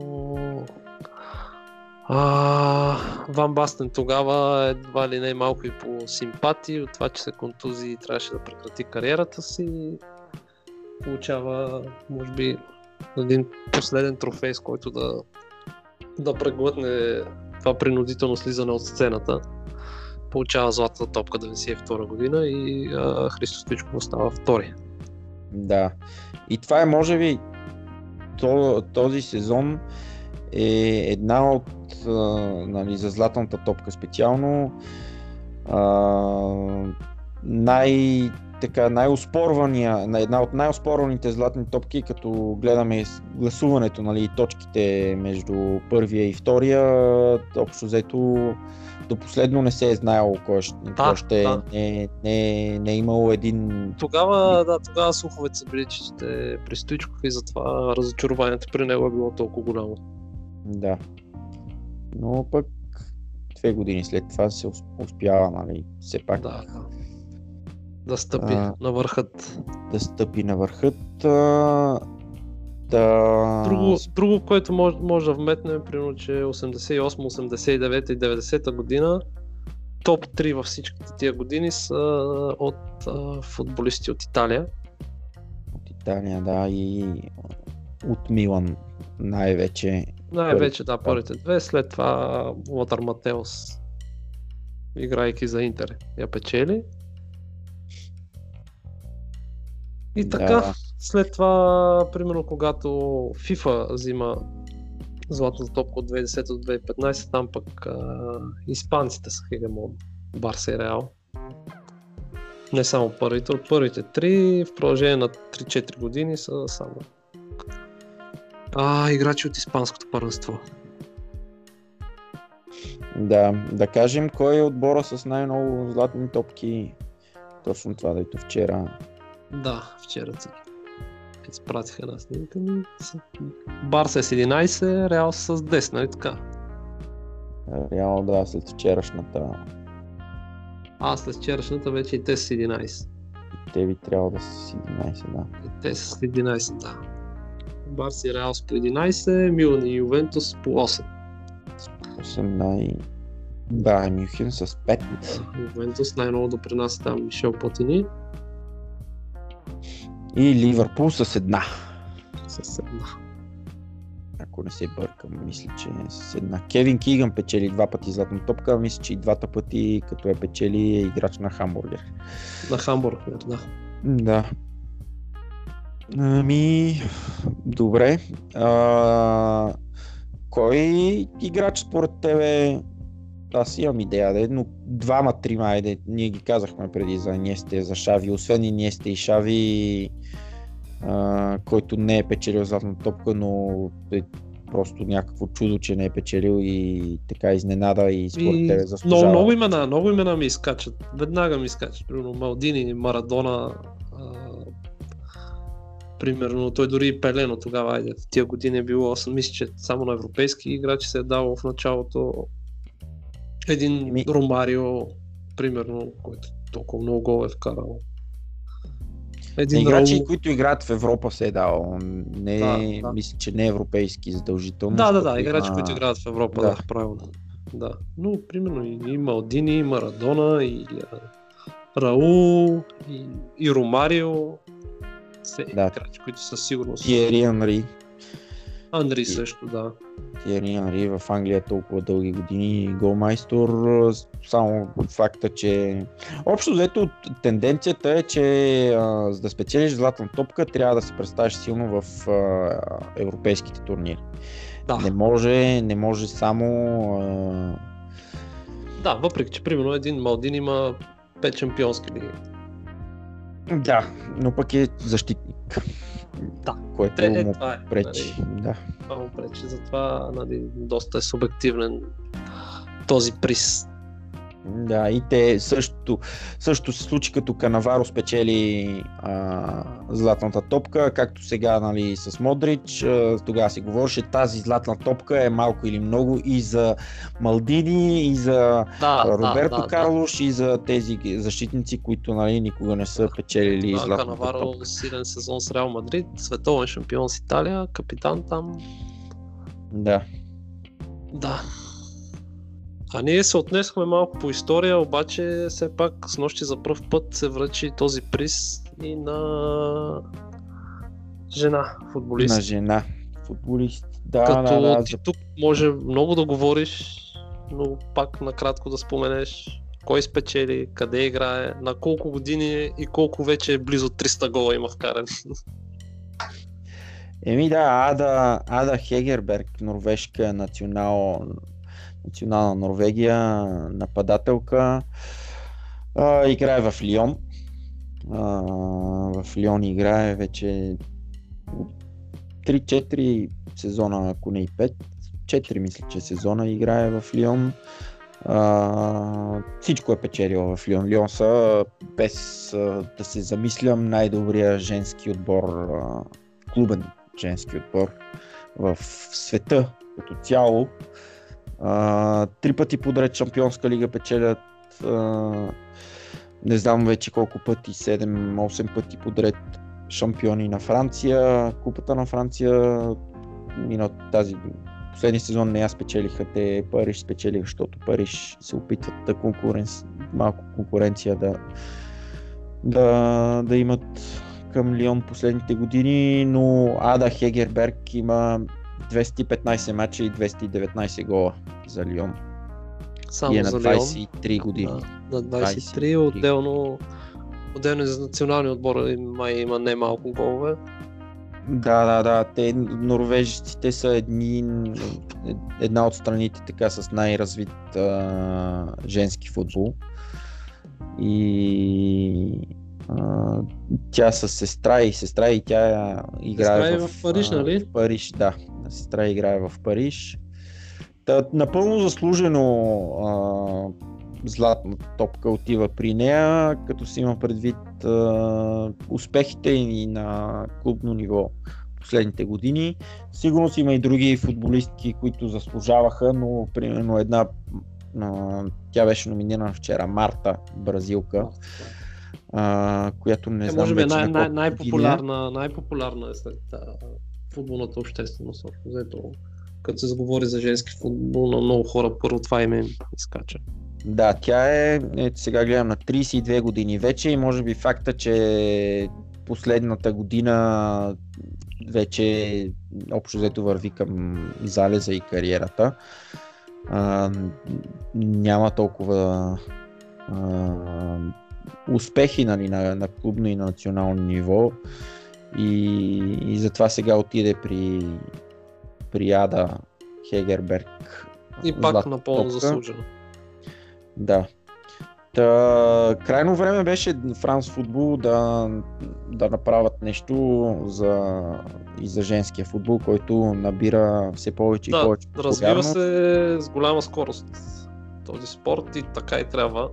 а, Ван Бастен тогава едва ли не малко и по симпатии от това, че се контузи и трябваше да прекрати кариерата си. Получава, може би, един последен трофей, с който да, да преглътне това принудително слизане от сцената. Получава златата топка 92 година и а, Христо Стоичков остава втори. Да. И това е, може би, то, този сезон е една от, а, нали, за златната топка специално, а, най, така, най-оспорвания, на една от най-оспорваните златни топки, като гледаме гласуването, нали, и точките между първия и втория, общо взето до последно не се е знаело кой ще, кой ще да. не, не, не е имало един Тогава, да, тогава слуховете са били, че ще при Стоичков и затова разочарованието при него е било толкова голямо. Да. Но пък две години след това се ус- успява, нали, все пак Да. Да стъпи А. на върхът. да стъпи на върхът. А, да... Друго, друго, което може, може да вметнем, примерно, че 88, 89 и 90 година топ 3 във всичките тия години са от а, футболисти от Италия. От Италия, да, и от Милан най-вече. Най-вече, да, да. първите две. След това Лотар Матеос, играйки за Интер, я печели. И така, Да. след това, примерно, когато FIFA взима златната топка от 2010 до 2015, там пък а, испанците са хегемон. Барса и Реал. Не само първите, от първите три, в продължение на 3-4 години са само а, играчи от испанското първенство. Да, да кажем кой е отбора с най-много златни топки. Точно това, дето вчера. Да, вчера си изпратих една снимка Барса е с 11, Реал с 10, нали така? Реално да, след вчерашната А, след вчерашната вече и те с 11. те би трябвало да са с 11, да. И те са с 11, да. Барса и Реал с по 11, Милан и Ювентус по 8. 8 най... Да, Мюхен с 5. Ювентус най-много допринася там Мишел Платини И Ливърпул с една. с една. Ако не се бъркам, мисля, че е с една. Кевин Киган печели два пъти златна топка, мисля, че и двата пъти, като е печели, е играч на хамбургер. На Хамбург, да. Да. Ами, добре. А, кой играч според тебе аз имам идея, да е, но двама, трима, айде, ние ги казахме преди за Инесте, за Шави, освен Инесте и Шави, а, който не е печелил златна топка, но е просто някакво чудо, че не е печелил и така изненада и според И тебе заслужава. много, много имена, много имена ми изкачат. Веднага ми изкачат. Примерно Малдини, Марадона. А, примерно, той дори и Пелено тогава, айде, в тия години е било, аз мисля, че само на европейски играчи се е дало в началото един Ми- Ромарио, примерно, който толкова много гол е вкарал. Един играчи, Раул. които играят в Европа се е дал. Не, Да, да. мисля, че не е европейски задължително. Да, да, да, играчи, има- които играят в Европа, Да. да, правилно. Да. Но, примерно, и, и Малдини, и Марадона, и а, Раул, и, и Ромарио. Все Да. играчи, които със сигурност. Тиери Анри. Андри И- също, да. Тиери Анри в Англия толкова дълги години голмайстор. Само факта, че... Общо взето тенденцията е, че а, за да спечелиш златна топка, трябва да се представиш силно в а, европейските турнири. Да, Не може, не може само... А, да, въпреки, че примерно един Малдин има 5 шампионски лиги. да, но пък е защитник. Да. Което Те, е, му това е. пречи. Нали, Да. това му пречи. Затова нали, доста е субективен този приз. Да, и те също, също се случи като Канаваро спечели а, златната топка, както сега нали, с Модрич. А, тогава се говореше, тази златна топка е малко или много и за Малдини, и за Да, Роберто да, да, Карлош, и за тези защитници, които нали, никога не са печелили Да, златната Канаваро топка. силен сезон с Реал Мадрид, световен шампион с Италия, капитан там. Да. Да. А ние се отнесохме малко по история, обаче все пак с нощи за първ път се връчи този приз и на жена футболист. На жена. Футболист. Да, Като да, да. ти тук може много да говориш, но пак накратко да споменеш кой спечели, къде играе, на колко години е и колко вече е близо 300 гола има вкаран. Еми да, Ада, Ада Хегерберг, норвежка национал, национална Норвегия, нападателка, а, играе в Лион. А, в Лион играе вече 3-4 сезона, ако не и 5. 4 мисля, че сезона играе в Лион. А, всичко е печелила в Лион. Лион са, без а, да се замислям, най-добрия женски отбор, а, клубен женски отбор в света като цяло. Три пъти подред Шампионска лига печелят. А, не знам вече колко пъти, 7-8 пъти подред шампиони на Франция. Купата на Франция минал тази последния сезон не я спечелиха, те Париж спечелиха, защото Париж се опитват да конкуренци... малко конкуренция да, да, да имат към Лион последните години, но Ада Хегерберг има 215 мача и 219 гола за Лион. Само и е на за Леон. 23 години. Да, на 23, отделно, отделно и за националния отбор май има немалко голове. Да, да, да. Те норвежците са едни, една от страните така с най-развит а, женски футбол. И а, тя с сестра и сестра и тя играе Сестра е в, в Париж, нали? В Париж, да. Сестра играе в Париж. Та, напълно заслужено а, златна топка отива при нея, като си има предвид а, успехите и на клубно ниво последните години. Сигурно си има и други футболистки, които заслужаваха, но примерно една, а, тя беше номинирана вчера, Марта, бразилка, а, която не Е, знам може би е най- на най- колко най-популярна, най-популярна е сред а, футболната общественост. общо като се заговори за женски футбол, на много хора първо това име им изкача. Да, тя е, ето сега гледам, на 32 години вече и може би факта, че последната година вече общо взето върви към залеза и кариерата. А, няма толкова а, успехи нали, на, на клубно и на национално ниво и, и затова сега отиде при, при Ада Хегерберг. И пак напълно топка. заслужено. Да. Та, крайно време беше Франс футбол да, да направят нещо за, и за женския футбол, който набира все повече и Да, повече развива популярност. се с голяма скорост този спорт и така и трябва.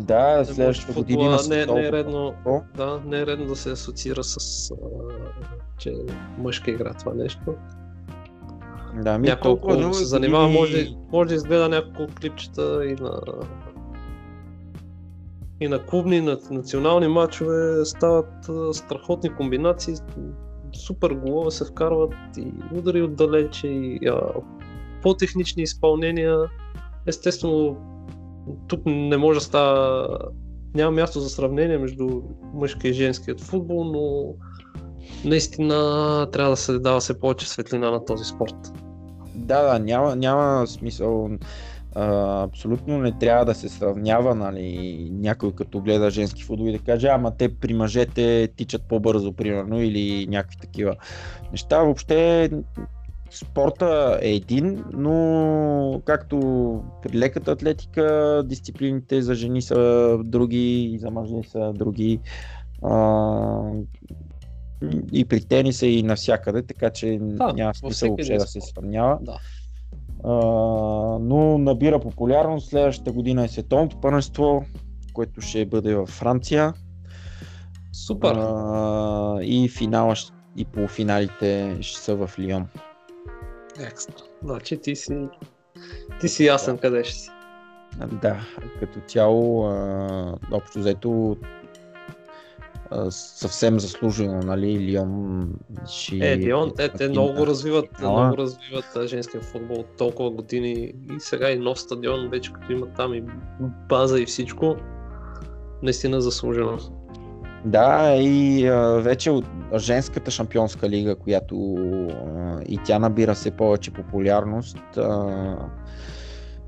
Да, следващата година има не, не е редно, да, не е редно да се асоциира с а, че мъжка игра това нещо. Да, ми дълги се занимава, години- може, може да изгледа няколко клипчета и на и на клубни, и на национални матчове стават а, страхотни комбинации, супер голове се вкарват и удари отдалече и а, по-технични изпълнения. Естествено, тук не може да става няма място за сравнение между мъжкия и женският футбол, но наистина трябва да се дава се повече светлина на този спорт. Да, да, няма, няма смисъл. А, абсолютно не трябва да се сравнява, нали, някой като гледа женски футбол и да каже, ама те при мъжете тичат по-бързо, примерно, или някакви такива неща. Въобще спорта е един, но както при леката атлетика, дисциплините за жени са други, и за мъже са други. А, и при тениса и навсякъде, така че Да, няма смисъл въобще да се сравнява. Да. А, но набира популярност. Следващата година е световното първенство, което ще бъде във Франция. Супер. А, и финала и полуфиналите ще са в Лион. Екстра. Значи ти си, ти си ясен къде ще си. Да, като цяло, а, общо взето, а, съвсем заслужено, нали, Лион ще... Е, Лион, те, те много да. развиват, Ала. много развиват женския футбол от толкова години и сега и нов стадион, вече като има там и база и всичко, наистина заслужено. Да, и а, вече от женската шампионска лига, която а, и тя набира все повече популярност, а,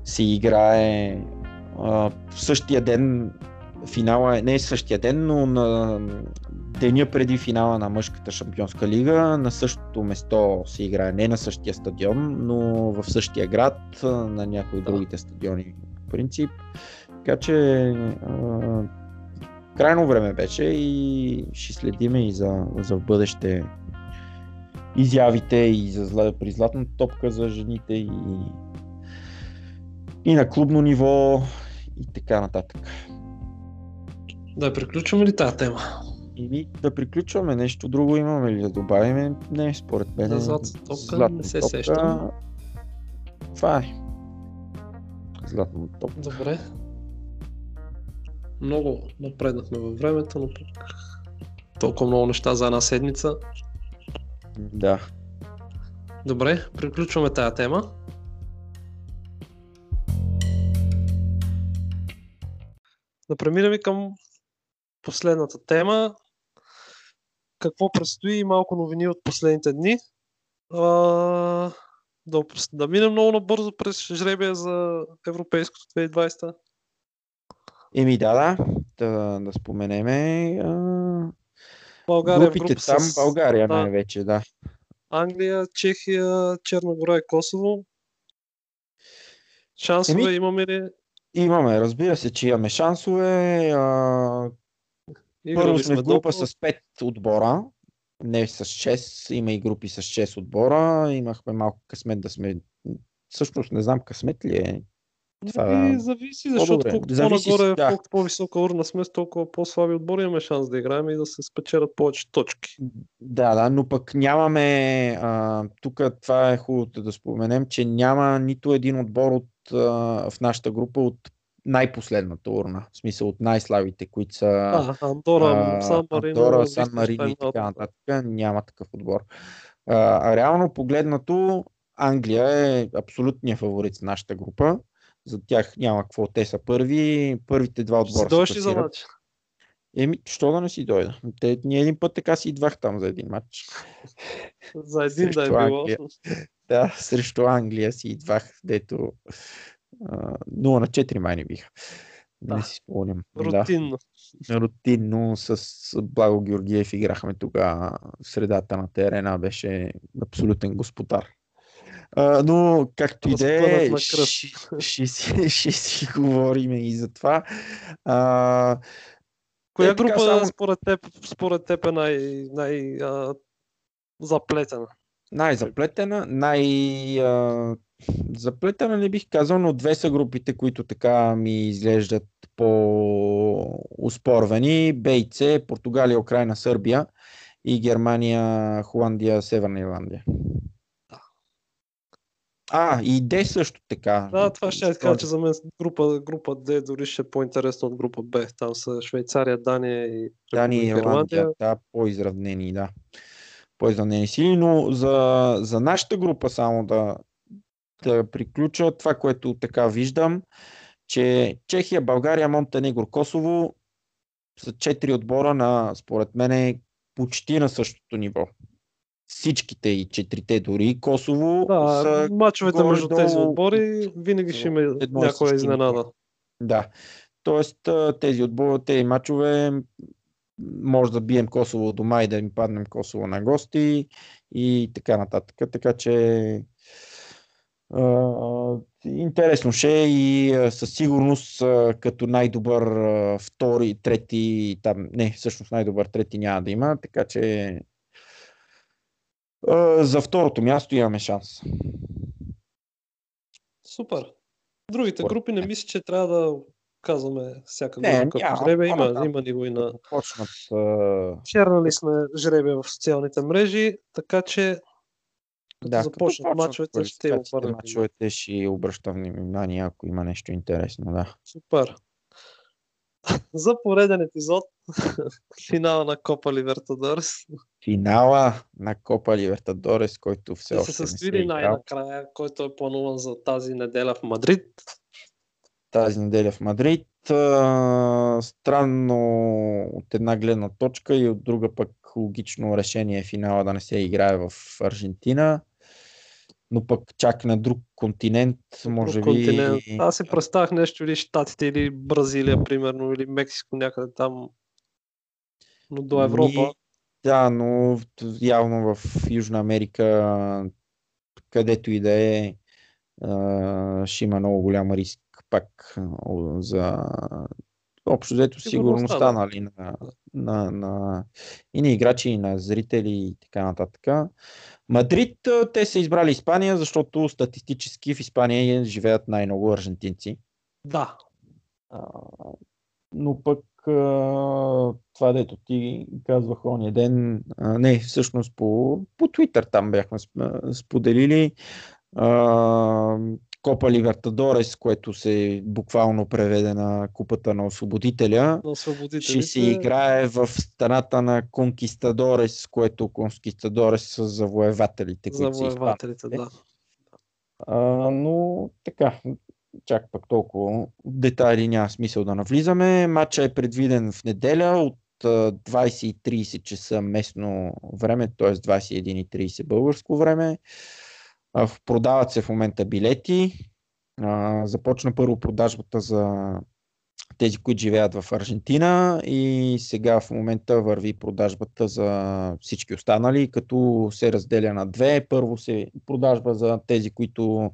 се играе а, в същия ден, финала е, не е същия ден, но на деня преди финала на мъжката шампионска лига, на същото место се играе, не на същия стадион, но в същия град, на някои от другите стадиони по принцип. Така че а, крайно време беше и ще следиме и за, за в бъдеще изявите и за при златната топка за жените и, и на клубно ниво и така нататък. Да, приключваме ли тази тема? И ми да приключваме нещо друго имаме ли да добавим? Не, според мен. За златната топка златна не се топка, сещам. Това е. Златната топка. Добре. Много напреднахме във времето, но пък толкова много неща за една седмица. Да. Добре, приключваме тая тема. Да преминем към последната тема. Какво предстои и малко новини от последните дни. А, да, да минем много набързо през жребия за Европейското 2020. Еми да, да. Да, да споменеме. А, България групите група там, с България да. най-вече, да. Англия, Чехия, Черна гора и Косово. Шансове Еми, имаме ли? Имаме, разбира се, че имаме шансове. А, Играли първо сме в група с 5 отбора, не с 6. Има и групи с 6 отбора. Имахме малко късмет да сме. Всъщност не знам късмет ли е. Това- Ами, зависи, защото По-добре. колкото Зависи, по-нагоре, да. колкото по-висока урна сме, с толкова по-слаби отбори имаме шанс да играем и да се спечелят повече точки. Да, да, но пък нямаме. А, тук това е хубавото да споменем, че няма нито един отбор от, а, в нашата група от най-последната урна. В смисъл от най-слабите, които са. А, Андора, а, Сан Марино, Андора, Сан Марино и така нататък. Няма такъв отбор. А, а реално погледнато, Англия е абсолютният фаворит в нашата група. За тях няма какво. Те са първи. Първите два отбора дойдеш се ли за матч? Еми, що да не си дойда? Те, ние един път така си идвах там за един матч. За един да е Срещу било. Англия. Да, срещу Англия си идвах, дето а, 0 на 4 май не биха. Да. Не си спомням. Рутинно. Да, рутинно с Благо Георгиев играхме тогава средата на терена. Беше абсолютен господар. А, но както и да е, ще, [laughs] [laughs] си, говорим и за това. А, Коя Е, така група само- според теб, според теб е най, най а, заплетена? най-заплетена, най- а, заплетена не бих казал, но две са групите, които така ми изглеждат по-успорвани. Б и С, Португалия, Украина, Сърбия и Германия, Холандия, Северна Ирландия. А, и Д също така. Да, това ще я кажа, че за мен група, група D дори ще е по-интересно от група Б. Там са Швейцария, Дания и Дания и Ирландия, да, по-изравнени, да. По-изравнени сили, но за, за нашата група само да, да приключа това, което така виждам, че Чехия, България, Монтенегро, Косово са четири отбора на, според мен, почти на същото ниво. Всичките и четирите дори. Косово Да, са мачовете между тези отбори винаги ще има някоя изненада. Да. Тоест тези отбори, тези мачове може да бием Косово дома и да им паднем Косово на гости и така нататък. Така че а, интересно ще е и със сигурност като най-добър втори, трети, там, не, всъщност най-добър трети няма да има, така че за второто място имаме шанс. Супер. Другите групи не мисля, че трябва да казваме всяка Не, група няма. жребе. Има, По-нататък. има ни го и на... Почнат Шернали сме жребе в социалните мрежи, така че да, започнат почнат мачовете, ще обърнем мачовете ще обръщам внимание, ако има нещо интересно. Да. супер. За пореден епизод [laughs] финала на Копа Либертадорес. Финала на Копа Либертадорес, който все Ще още се не се състои е играл. най-накрая, който е плануван за тази неделя в Мадрид. тази неделя в Мадрид. Странно от една гледна точка и от друга пък логично решение е финала да не се играе в Аржентина. Но пък чак на друг континент, може Друг би... континент. Аз си представях нещо или Штатите, или Бразилия, примерно, или Мексико някъде там. Но до Европа. Ми, да, но явно в Южна Америка, където и да е, ще има много голям риск пак за общо взето Сигурността, сигурността да. нали, на, на, на, и на играчи, и на зрители и така нататък. Мадрид, те са избрали Испания, защото статистически в Испания живеят най-много аржентинци. Да. А, но пък това, дето ти казвах ония ден, а, не, всъщност по, по Twitter там бяхме сп- споделили а, Копа Либертадорес, което се буквално преведе на Купата на Освободителя. На Ще се играе в страната на Конкистадорес, което Конкистадорес са завоевателите. Завоевателите, да. А, но така, чак пък толкова детайли няма смисъл да навлизаме. Матча е предвиден в неделя от а, 20.30 часа местно време, т.е. 21.30 българско време. Продават се в момента билети. Започна първо продажбата за тези, които живеят в Аржентина и сега в момента върви продажбата за всички останали, като се разделя на две. Първо се продажба за тези, които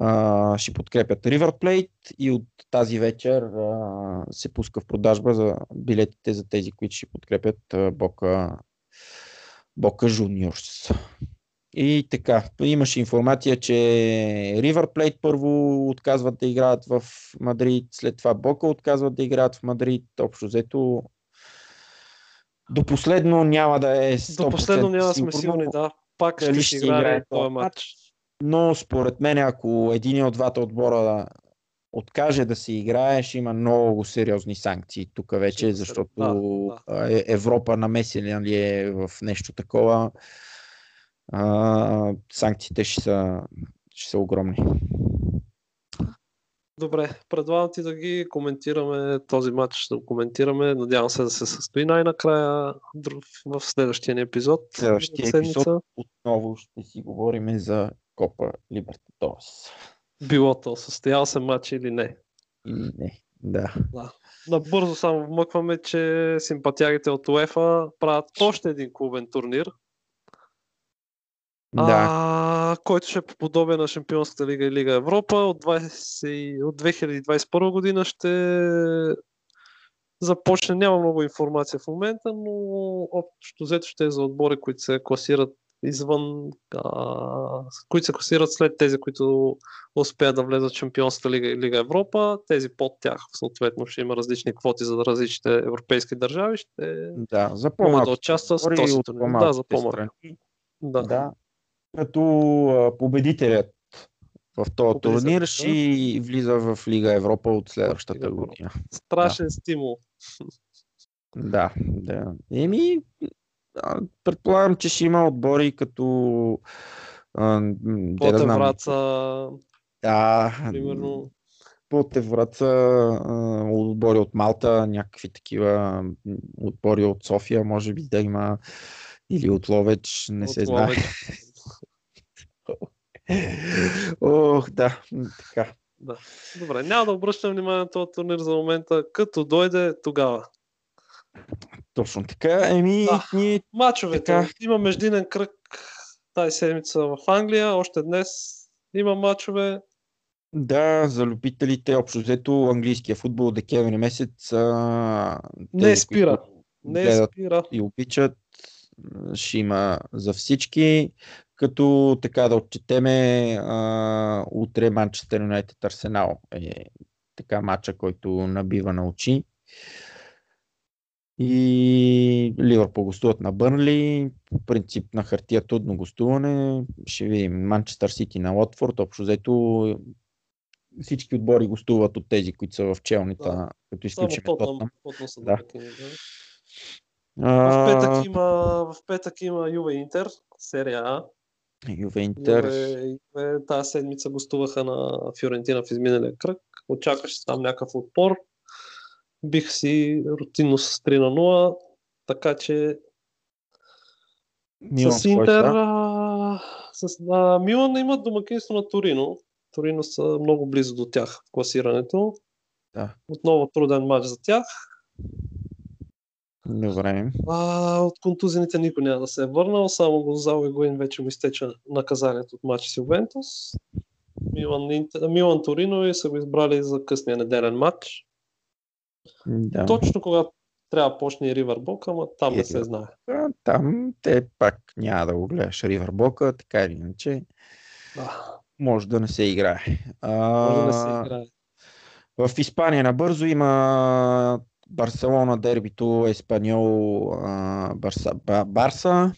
а, ще подкрепят River Plate и от тази вечер а, се пуска в продажба за билетите за тези, които ще подкрепят а, Бока, Бока Juniors. И така, имаше информация, че River Plate първо отказват да играят в Мадрид, след това Бока отказват да играят в Мадрид. Общо взето до последно няма да е 100% До последно няма да сме сигурни, да. Пак ще ще играе този матч. Но според мен, ако един от двата отбора откаже да се играе, ще има много сериозни санкции тук вече, защото да, а, е- Европа намесена ли е в нещо такова. А, санкциите ще са, ще са огромни. Добре, предлагам ти да ги коментираме този матч, ще го коментираме. Надявам се да се състои най-накрая в следващия ни епизод. Следващия епизод отново ще си говорим за Копа Либертадорес. Било то състоял се матч или не. Или не. Да. Набързо само вмъкваме, че симпатягите от УЕФА правят още един клубен турнир, Да. а, който ще е по подобие на Шампионската лига и Лига Европа. От, 20, от 2021 година ще започне. Няма много информация в момента, но общо взето ще е за отбори, които се класират извън, а, които се класират след тези, които успеят да влезат в Шампионската лига и Лига Европа. Тези под тях, съответно, ще има различни квоти за различните европейски държави. Ще да, за по-малко да участват в този турнир. Да, за по-малко. Да. Да. Като победителят в този турнир да. ще влиза в Лига Европа от следващата година. Страшен стимул. Да, да. Еми, предполагам, че ще има отбори като а, да знам, Ботевраца, да, примерно. Ботевраца, а, отбори от Малта, някакви такива отбори от София, може би да има или от Ловеч, не от се знае. Ловеч. [laughs] Ох, да, така. Да. Добре, няма да обръщам внимание на този турнир за момента. Като дойде, тогава. Точно така. Еми, Да. ние Мачовете. Така. Има междинен кръг тази седмица в Англия. Още днес има мачове. Да, за любителите, общо взето, английския футбол декември месец. А, Не тези, спира. Не спира. и обичат, ще има за всички. като така да отчетеме а, утре Манчестър Юнайтед Арсенал е така матча, който набива на очи. И Ливърпул гостуват на Бърнли. По принцип на хартия трудно гостуване. Ще видим Манчестър Сити на Лотфорд. Общо взето всички отбори гостуват от тези, които са в челните, да. като изключим Тотнам. Да. В, петък има, в петък има Юве Интер, серия А. Юве Интер. Юве, Юве, тази седмица гостуваха на Фиорентина в изминалия кръг. Очакваше там някакъв отпор. Бих си рутинно с 3 на 0, така че Милан с Интер, а, с, а, Милан имат домакинство на Торино. Торино са много близо до тях в класирането. Да. Отново труден матч за тях. Добре. А, от контузените никой няма да се е върнал, само го за Гуин вече му изтеча наказанието от матч с Ювентус. Милан, Милан Торино и са го избрали за късния неделен матч. Да. Точно когато трябва да почне Ривърбок, ама там не се знае. Там те пак няма да го гледаш Ривърбока, така или иначе. Да. Може да не се играе. А, може да не се играе. В Испания набързо има Барселона дербито, Еспаньол, Барса, Барса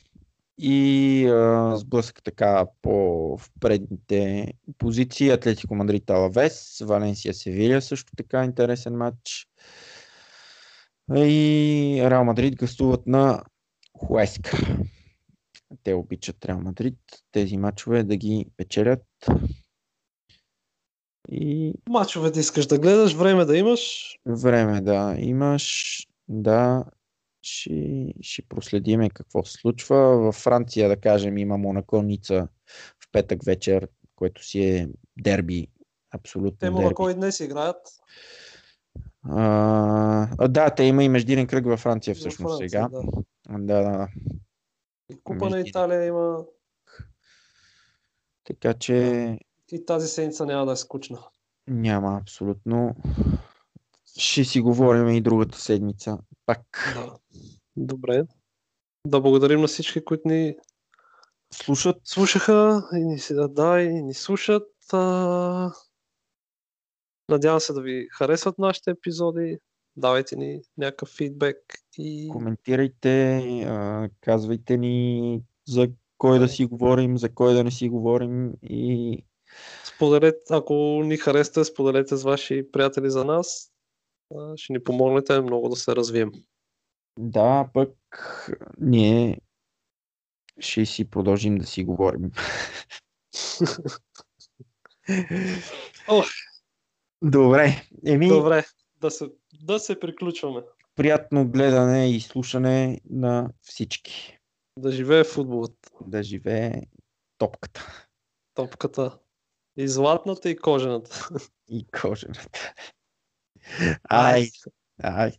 и а, сблъсък така по в предните позиции. Атлетико Мадрид Алавес, Валенсия Севилия също така интересен матч. И Реал Мадрид гостуват на Хуеска. Те обичат Реал Мадрид тези матчове да ги печелят. И... Мачове да искаш да гледаш, време да имаш. Време да имаш, да. Ще, ще проследиме какво се случва. Във Франция, да кажем, има Монако Ница в петък вечер, което си е дерби. Абсолютно Те Монако и днес играят. А, да, те има и междинен кръг във Франция всъщност Франция, сега. Да, да. да. Купа на Италия има. Така че. И тази седмица няма да е скучна. Няма, абсолютно. Ще си говорим и другата седмица. Пак. Да. Добре. Да благодарим на всички, които ни слушат. Слушаха и ни, да, и ни слушат. А... Надявам се да ви харесват нашите епизоди. Давайте ни някакъв фидбек и... Коментирайте, казвайте ни за кой да си говорим, за кой да не си говорим и... Споделете, ако ни харесате, споделете с ваши приятели за нас. Ще ни помогнете много да се развием. Да, пък ние ще си продължим да си говорим. Добре. Еми... Добре, да се, да се приключваме. Приятно гледане и слушане на всички. Да живее футболът. Да живее топката. Топката. И златната, и кожената. И кожената. Ай. Ай.